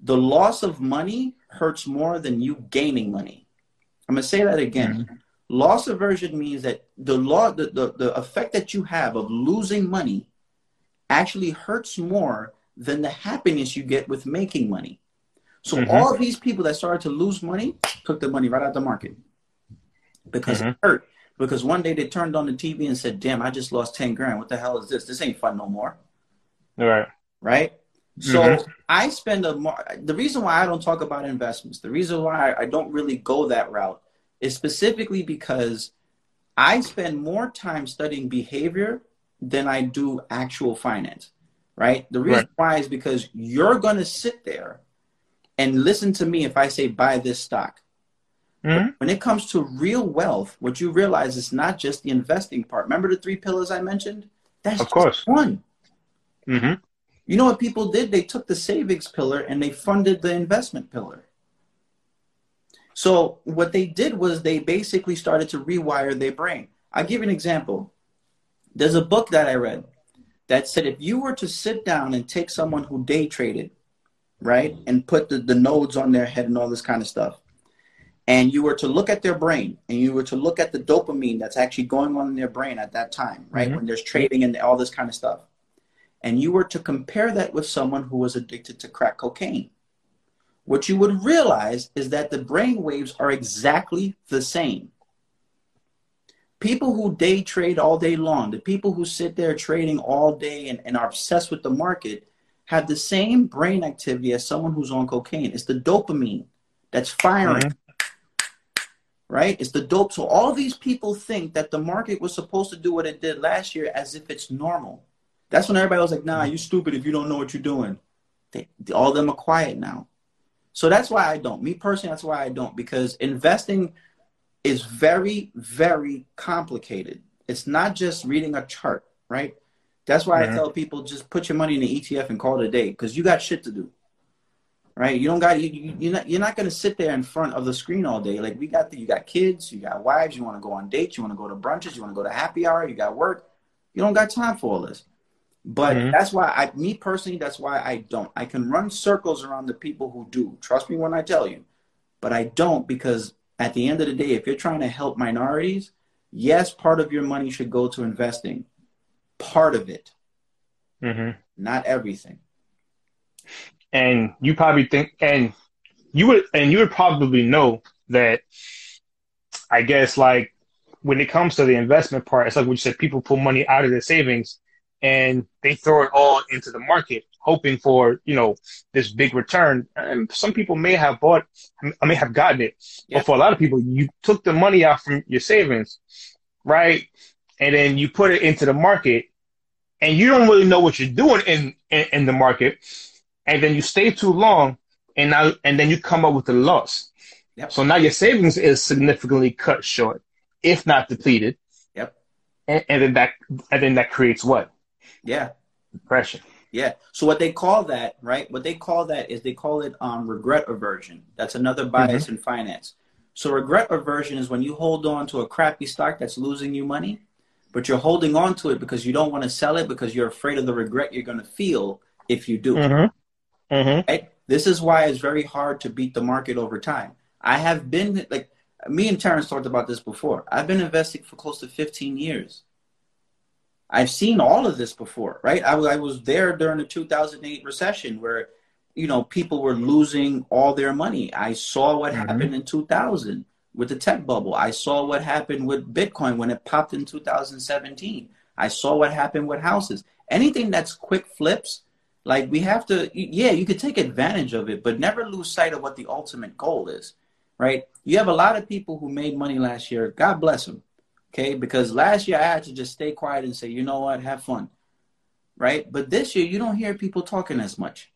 the loss of money hurts more than you gaining money. I'm going to say that again. Mm-hmm. Loss aversion means that the law, the, the, the effect that you have of losing money actually hurts more than the happiness you get with making money. So mm-hmm. all these people that started to lose money took the money right out the market because mm-hmm. it hurt. Because one day they turned on the TV and said, "Damn, I just lost ten grand. What the hell is this? This ain't fun no more." Right. Right. So mm-hmm. I spend a more. The reason why I don't talk about investments, the reason why I don't really go that route, is specifically because I spend more time studying behavior than I do actual finance, right? The reason right. why is because you're going to sit there and listen to me if I say buy this stock. Mm-hmm. When it comes to real wealth, what you realize is not just the investing part. Remember the three pillars I mentioned? That's of course one. Mm-hmm. You know what people did? They took the savings pillar and they funded the investment pillar. So what they did was they basically started to rewire their brain. I'll give you an example. There's a book that I read that said if you were to sit down and take someone who day traded, right, and put the, the nodes on their head and all this kind of stuff, and you were to look at their brain and you were to look at the dopamine that's actually going on in their brain at that time, right, mm-hmm. when there's trading and all this kind of stuff, and you were to compare that with someone who was addicted to crack cocaine, what you would realize is that the brain waves are exactly the same. people who day trade all day long, the people who sit there trading all day and, and are obsessed with the market, have the same brain activity as someone who's on cocaine. It's the dopamine that's firing. Mm-hmm. Right? It's the dope. So all these people think that the market was supposed to do what it did last year as if it's normal. That's when everybody was like, nah, you stupid if you don't know what you're doing. They, all of them are quiet now. So that's why I don't. Me personally, that's why I don't. Because investing is very, very complicated. It's not just reading a chart, right? That's why mm-hmm. I tell people just put your money in the ETF and call it a day because you got shit to do, right? You don't got you, you are not you're not gonna sit there in front of the screen all day. Like we got the, you got kids, you got wives, you want to go on dates, you want to go to brunches, you want to go to happy hour, you got work. You don't got time for all this. But mm-hmm. that's why I, me personally, that's why I don't. I can run circles around the people who do. Trust me when I tell you. But I don't because at the end of the day, if you're trying to help minorities, yes, part of your money should go to investing part of it, mm-hmm. not everything. And you probably think, and you would, and you would probably know that. I guess like when it comes to the investment part, it's like what you said. People pull money out of their savings and they throw it all into the market, hoping for you know this big return. And some people may have bought, I may have gotten it, yeah. but for a lot of people, you took the money out from your savings, right? and then you put it into the market and you don't really know what you're doing in, in, in the market and then you stay too long and now and then you come up with a loss yep. so now your savings is significantly cut short if not depleted yep and, and then that and then that creates what yeah depression yeah so what they call that right what they call that is they call it um, regret aversion that's another bias mm-hmm. in finance so regret aversion is when you hold on to a crappy stock that's losing you money but you're holding on to it because you don't want to sell it because you're afraid of the regret you're going to feel if you do. Mm-hmm. Mm-hmm. Right? This is why it's very hard to beat the market over time. I have been like me and Terrence talked about this before. I've been investing for close to 15 years. I've seen all of this before, right? I, I was there during the 2008 recession where, you know, people were losing all their money. I saw what mm-hmm. happened in 2000 with the tech bubble. I saw what happened with Bitcoin when it popped in 2017. I saw what happened with houses. Anything that's quick flips, like we have to, yeah, you could take advantage of it, but never lose sight of what the ultimate goal is, right? You have a lot of people who made money last year. God bless them, okay? Because last year I had to just stay quiet and say, you know what, have fun, right? But this year you don't hear people talking as much.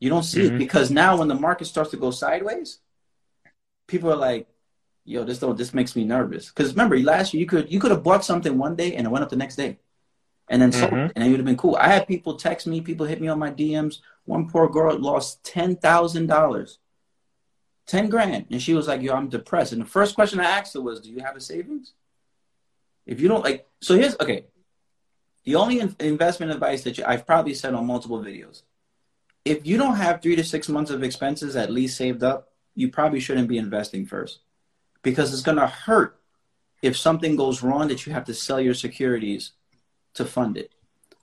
You don't see mm-hmm. it because now when the market starts to go sideways, people are like, yo, this don't this makes me nervous. Because remember, last year you could you could have bought something one day and it went up the next day, and then sold, mm-hmm. and it would have been cool. I had people text me, people hit me on my DMs. One poor girl lost ten thousand dollars, ten grand, and she was like, "Yo, I'm depressed." And the first question I asked her was, "Do you have a savings?" If you don't like, so here's okay. The only in- investment advice that you, I've probably said on multiple videos. If you don't have three to six months of expenses at least saved up, you probably shouldn't be investing first because it's going to hurt if something goes wrong that you have to sell your securities to fund it.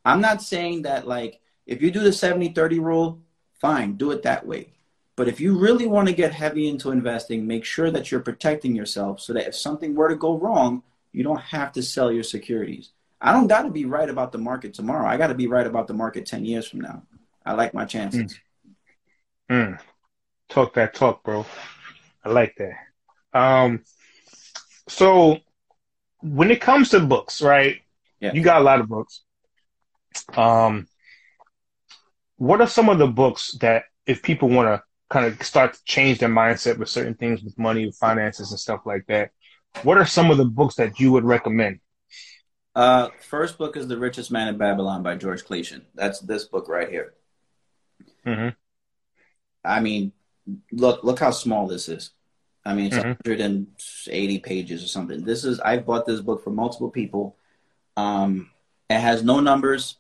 I'm not saying that like if you do the 70 30 rule, fine, do it that way. But if you really want to get heavy into investing, make sure that you're protecting yourself so that if something were to go wrong, you don't have to sell your securities. I don't got to be right about the market tomorrow. I got to be right about the market 10 years from now. I like my chances. Mm. Mm. Talk that talk, bro. I like that. Um, so when it comes to books, right? Yeah. You got a lot of books. Um, what are some of the books that if people want to kind of start to change their mindset with certain things with money, finances, and stuff like that? What are some of the books that you would recommend? Uh, first book is The Richest Man in Babylon by George Clason. That's this book right here. Mm-hmm. I mean, look look how small this is. I mean, it's mm-hmm. 180 pages or something. This is I've bought this book for multiple people. Um, it has no numbers.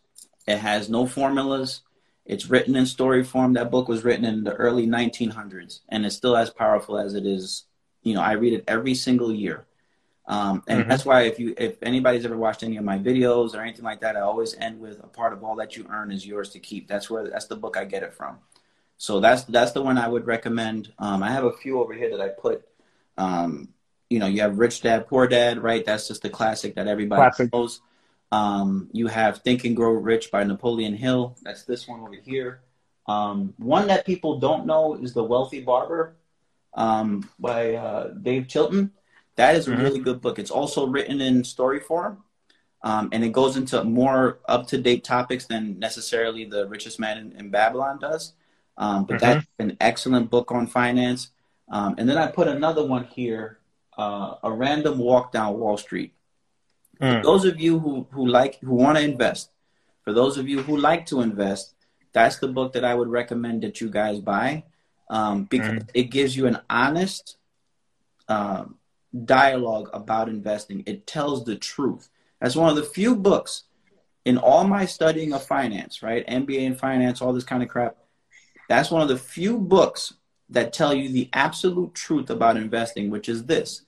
It has no formulas. It's written in story form. That book was written in the early 1900s, and it's still as powerful as it is. You know, I read it every single year, um, and mm-hmm. that's why if you if anybody's ever watched any of my videos or anything like that, I always end with a part of all that you earn is yours to keep. That's where that's the book I get it from. So that's that's the one I would recommend. Um, I have a few over here that I put um, you know, you have Rich Dad Poor Dad, right? That's just the classic that everybody Classic. knows. Um, you have Think and Grow Rich by Napoleon Hill. That's this one over here. Um, one that people don't know is The Wealthy Barber um, by uh, Dave Chilton. That is a Mhm. really good book. It's also written in story form, um, and it goes into more up to date topics than necessarily the Richest Man in, in Babylon does. Um, but Mhm. that's an excellent book on finance. Um, and then I put another one here, uh, A Random Walk Down Wall Street. Mm. Those of you who, who like who want to invest, for those of you who like to invest, that's the book that I would recommend that you guys buy um, because it gives you an honest um, dialogue about investing. It tells the truth. That's one of the few books in all my studying of finance, right? MBA in finance, all this kind of crap. That's one of the few books that tell you the absolute truth about investing, which is this.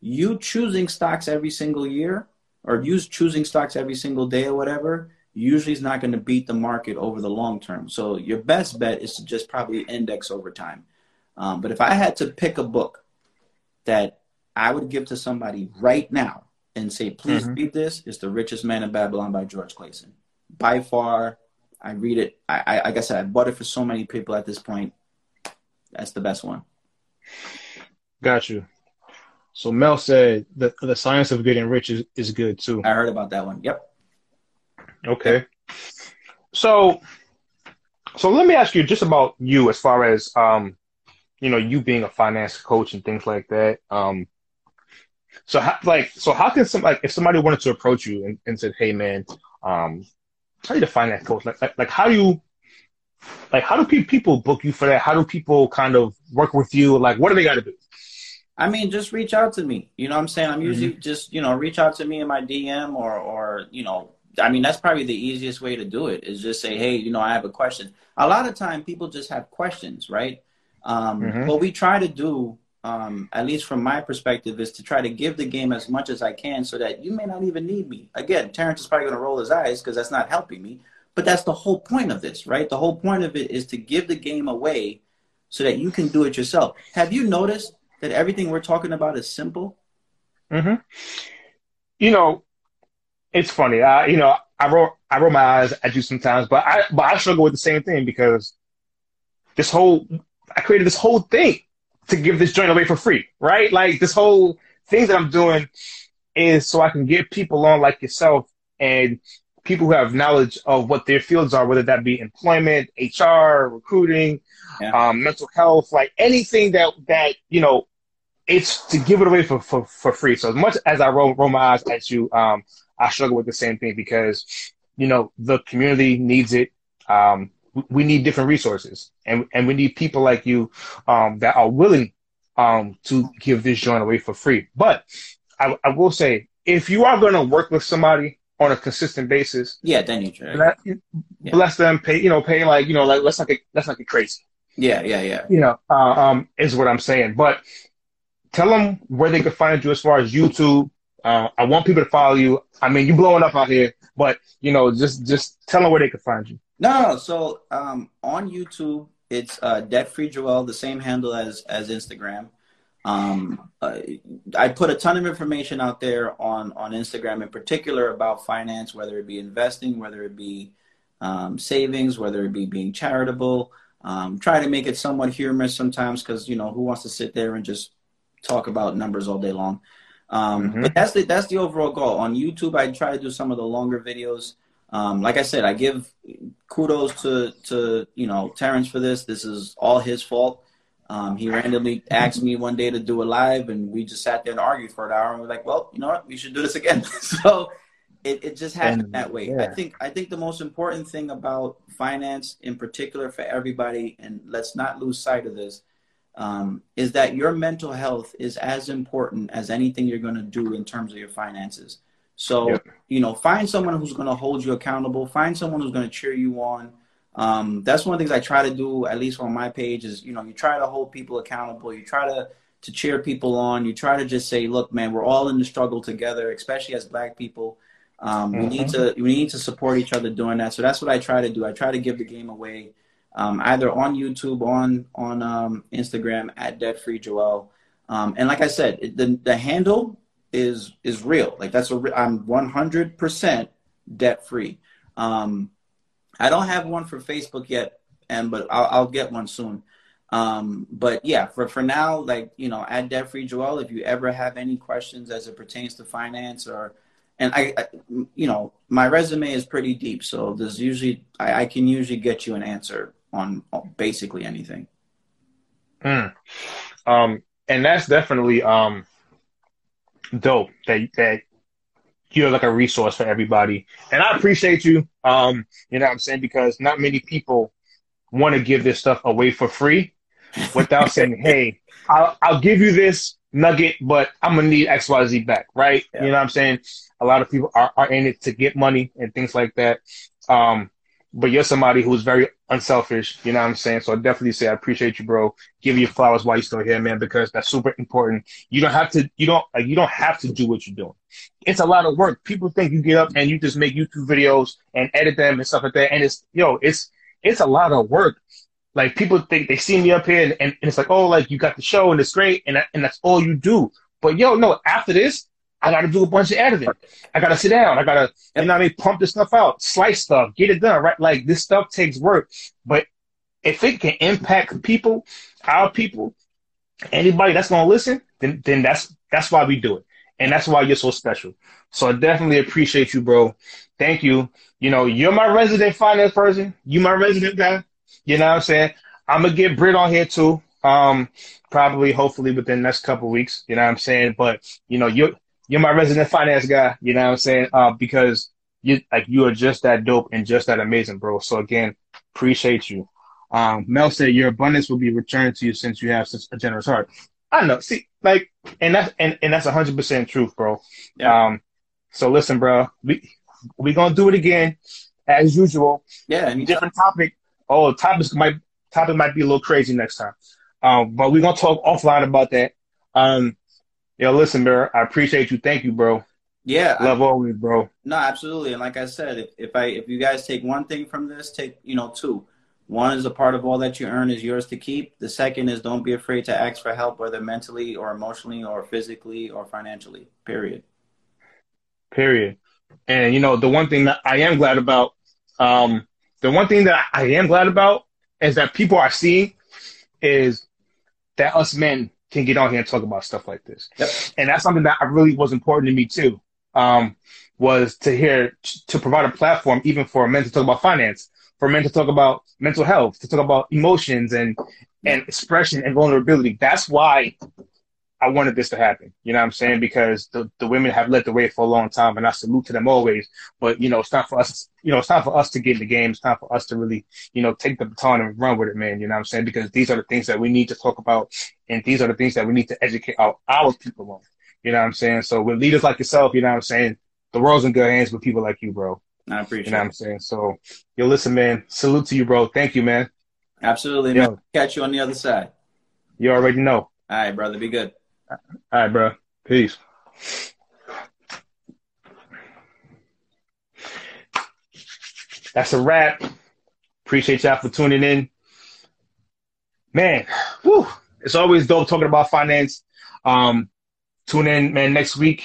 You choosing stocks every single year or you choosing stocks every single day or whatever, usually is not going to beat the market over the long term. So your best bet is to just probably index over time. Um, but if I had to pick a book that I would give to somebody right now and say, please Mhm. read this, it's The Richest Man in Babylon by George Clason. By far, I read it. I, I like I said, I bought it for so many people at this point. That's the best one. Got you. So Mel said the the science of getting rich is, is good too. I heard about that one. Yep. Okay. So so let me ask you just about you as far as um you know you being a finance coach and things like that. Um so how, like so how can some like if somebody wanted to approach you and, and said, Hey man, um how you the finance coach? Like, like like how do you like how do pe- people book you for that? How do people kind of work with you? Like what do they gotta do? I mean, just reach out to me. You know what I'm saying? I'm usually just, you know, reach out to me in my DM or, or, you know, I mean, that's probably the easiest way to do it is just say, hey, you know, I have a question. A lot of time people just have questions, right? Um, Mhm. What we try to do, um, at least from my perspective, is to try to give the game as much as I can so that you may not even need me. Again, Terrence is probably going to roll his eyes because that's not helping me. But that's the whole point of this, right? The whole point of it is to give the game away so that you can do it yourself. Have you noticed that everything we're talking about is simple? hmm You know, it's funny. I, you know, I roll, I roll my eyes at you sometimes, but I, but I struggle with the same thing because this whole, I created this whole thing to give this joint away for free, right? Like this whole thing that I'm doing is so I can get people on like yourself and people who have knowledge of what their fields are, whether that be employment, HR, recruiting, Yeah. um, mental health, like anything that, that, you know, it's to give it away for, for, for free. So as much as I roll, roll my eyes at you, um, I struggle with the same thing because, you know, the community needs it. Um, we- need different resources and, and we need people like you, um, that are willing, um, to give this joint away for free. But I, I will say, if you are going to work with somebody on a consistent basis, Yeah, then you try. let, bless them, pay, you know, pay like, you know, like, let's not get, let's not get crazy Yeah, yeah, yeah. you know, uh, um, is what I'm saying. But tell them where they can find you as far as YouTube. Uh, I want people to follow you. I mean, you're blowing up out here, but you know, just just tell them where they can find you. No. So um, on YouTube, it's uh, Debt Free Joel, the same handle as as Instagram. Um, uh, I put a ton of information out there on on Instagram, in particular about finance, whether it be investing, whether it be um, savings, whether it be being charitable. Um, try to make it somewhat humorous sometimes because you know who wants to sit there and just talk about numbers all day long. Um, Mhm. But that's the that's the overall goal. On YouTube, I try to do some of the longer videos. Um, like I said, I give kudos to to you know Terrence for this. This is all his fault. Um, he randomly asked me one day to do a live, and we just sat there and argued for an hour. And we're like, well, you know what, we should do this again. (laughs) so it, it just happened And, that way. yeah. I think I think the most important thing about finance, in particular for everybody, and let's not lose sight of this, um, is that your mental health is as important as anything you're going to do in terms of your finances. So, Yep. you know, find someone who's going to hold you accountable. Find someone who's going to cheer you on. Um, that's one of the things I try to do, at least on my page, is you know, you try to hold people accountable. You try to to cheer people on. You try to just say, look, man, we're all in the struggle together, especially as Black people. Um, We need to we need to support each other doing that. So that's what I try to do. I try to give the game away, um, either on YouTube, on on um, Instagram at Debt Free Joel. Um, and like I said, it, the the handle is is real. Like that's a re- I'm 100% debt free. Um, I don't have one for Facebook yet, and but I'll, I'll get one soon. Um, but yeah, for for now, like you know, at debt free Joel, if you ever have any questions as it pertains to finance or and I, I, you know, my resume is pretty deep, so there's usually I, I can usually get you an answer on, basically anything. Mm. Um, and that's definitely um dope that that you're like a resource for everybody. And I appreciate you. Um, you know what I'm saying? Because not many people want to give this stuff away for free without (laughs) saying, Hey, I'll, I'll give you this nugget, but I'm gonna need XYZ back, right? Yeah. You know what I'm saying? A lot of people are, are in it to get money and things like that. Um, but you're somebody who's very unselfish, you know what I'm saying? So I definitely say I appreciate you, bro. Give you flowers while you're still here, man, because that's super important. You don't have to you don't like you don't have to do what you're doing. It's a lot of work. People think you get up and you just make YouTube videos and edit them and stuff like that. And it's yo, it's it's a lot of work. Like people think they see me up here and, and, and it's like, oh, like you got the show and it's great and that, and that's all you do. But yo, no, after this, I got to do a bunch of editing. I got to sit down. I got to, you know what I mean, pump this stuff out, slice stuff, get it done, right? Like this stuff takes work. But if it can impact people, our people, anybody that's going to listen, then, then that's, that's why we do it. And that's why you're so special. So I definitely appreciate you, bro. Thank you. You know, you're my resident finance person. You my resident guy. You know what I'm saying? I'm going to get Brit on here too. Um, probably, hopefully within the next couple weeks. You know what I'm saying? But, you know, you're, you're my resident finance guy. You know what I'm saying? Uh, because you like you are just that dope and just that amazing, bro. So again, appreciate you. Um, Mel said your abundance will be returned to you since you have such a generous heart. I know. See, like, and that's and, and that's hundred percent truth, bro. Yeah. Um, so listen, bro, we we gonna do it again as usual. Yeah, anytime. different topic. Oh, topics might topic might be a little crazy next time. Um, but we're gonna talk offline about that. Um, Yo, listen, bro. I appreciate you. Thank you, bro. Yeah, love I, always, bro. No, absolutely. And like I said, if, if I if you guys take one thing from this, take you know two. One is a part of all that you earn is yours to keep. The second is don't be afraid to ask for help, whether mentally or emotionally or physically or financially. Period. Period. And you know, the one thing that I am glad about, um, the one thing that I am glad about is that people are seeing is that us men can get on here and talk about stuff like this. Yep. And that's something that I really was important to me too. Um, was to hear to provide a platform even for men to talk about finance, for men to talk about mental health, to talk about emotions and and expression and vulnerability. That's why I wanted this to happen. You know what I'm saying? Because the, the women have led the way for a long time and I salute to them always. But, you know, it's time for us, you know, it's time for us to get in the game. It's time for us to really, you know, take the baton and run with it, man. You know what I'm saying? Because these are the things that we need to talk about and these are the things that we need to educate our, our people on. You know what I'm saying? So with leaders like yourself, you know what I'm saying? The world's in good hands with people like you, bro. I appreciate it. You know what I'm saying? So, yo, listen, man, salute to you, bro. Thank you, man. Absolutely. Yo. Man. Catch you on the other side. You already know. All right, brother. Be good. All right, bro. Peace. That's a wrap. Appreciate y'all for tuning in. Man, whew, it's always dope talking about finance. Um, tune in, man, next week.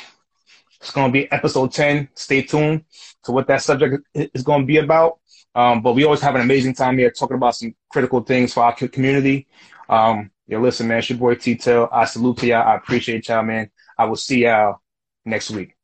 It's going to be episode 10. Stay tuned to what that subject is going to be about. Um, but we always have an amazing time here talking about some critical things for our community. Um, Yo, listen, man, it's your boy T Tail. I salute to y'all. I appreciate y'all, man. I will see y'all next week.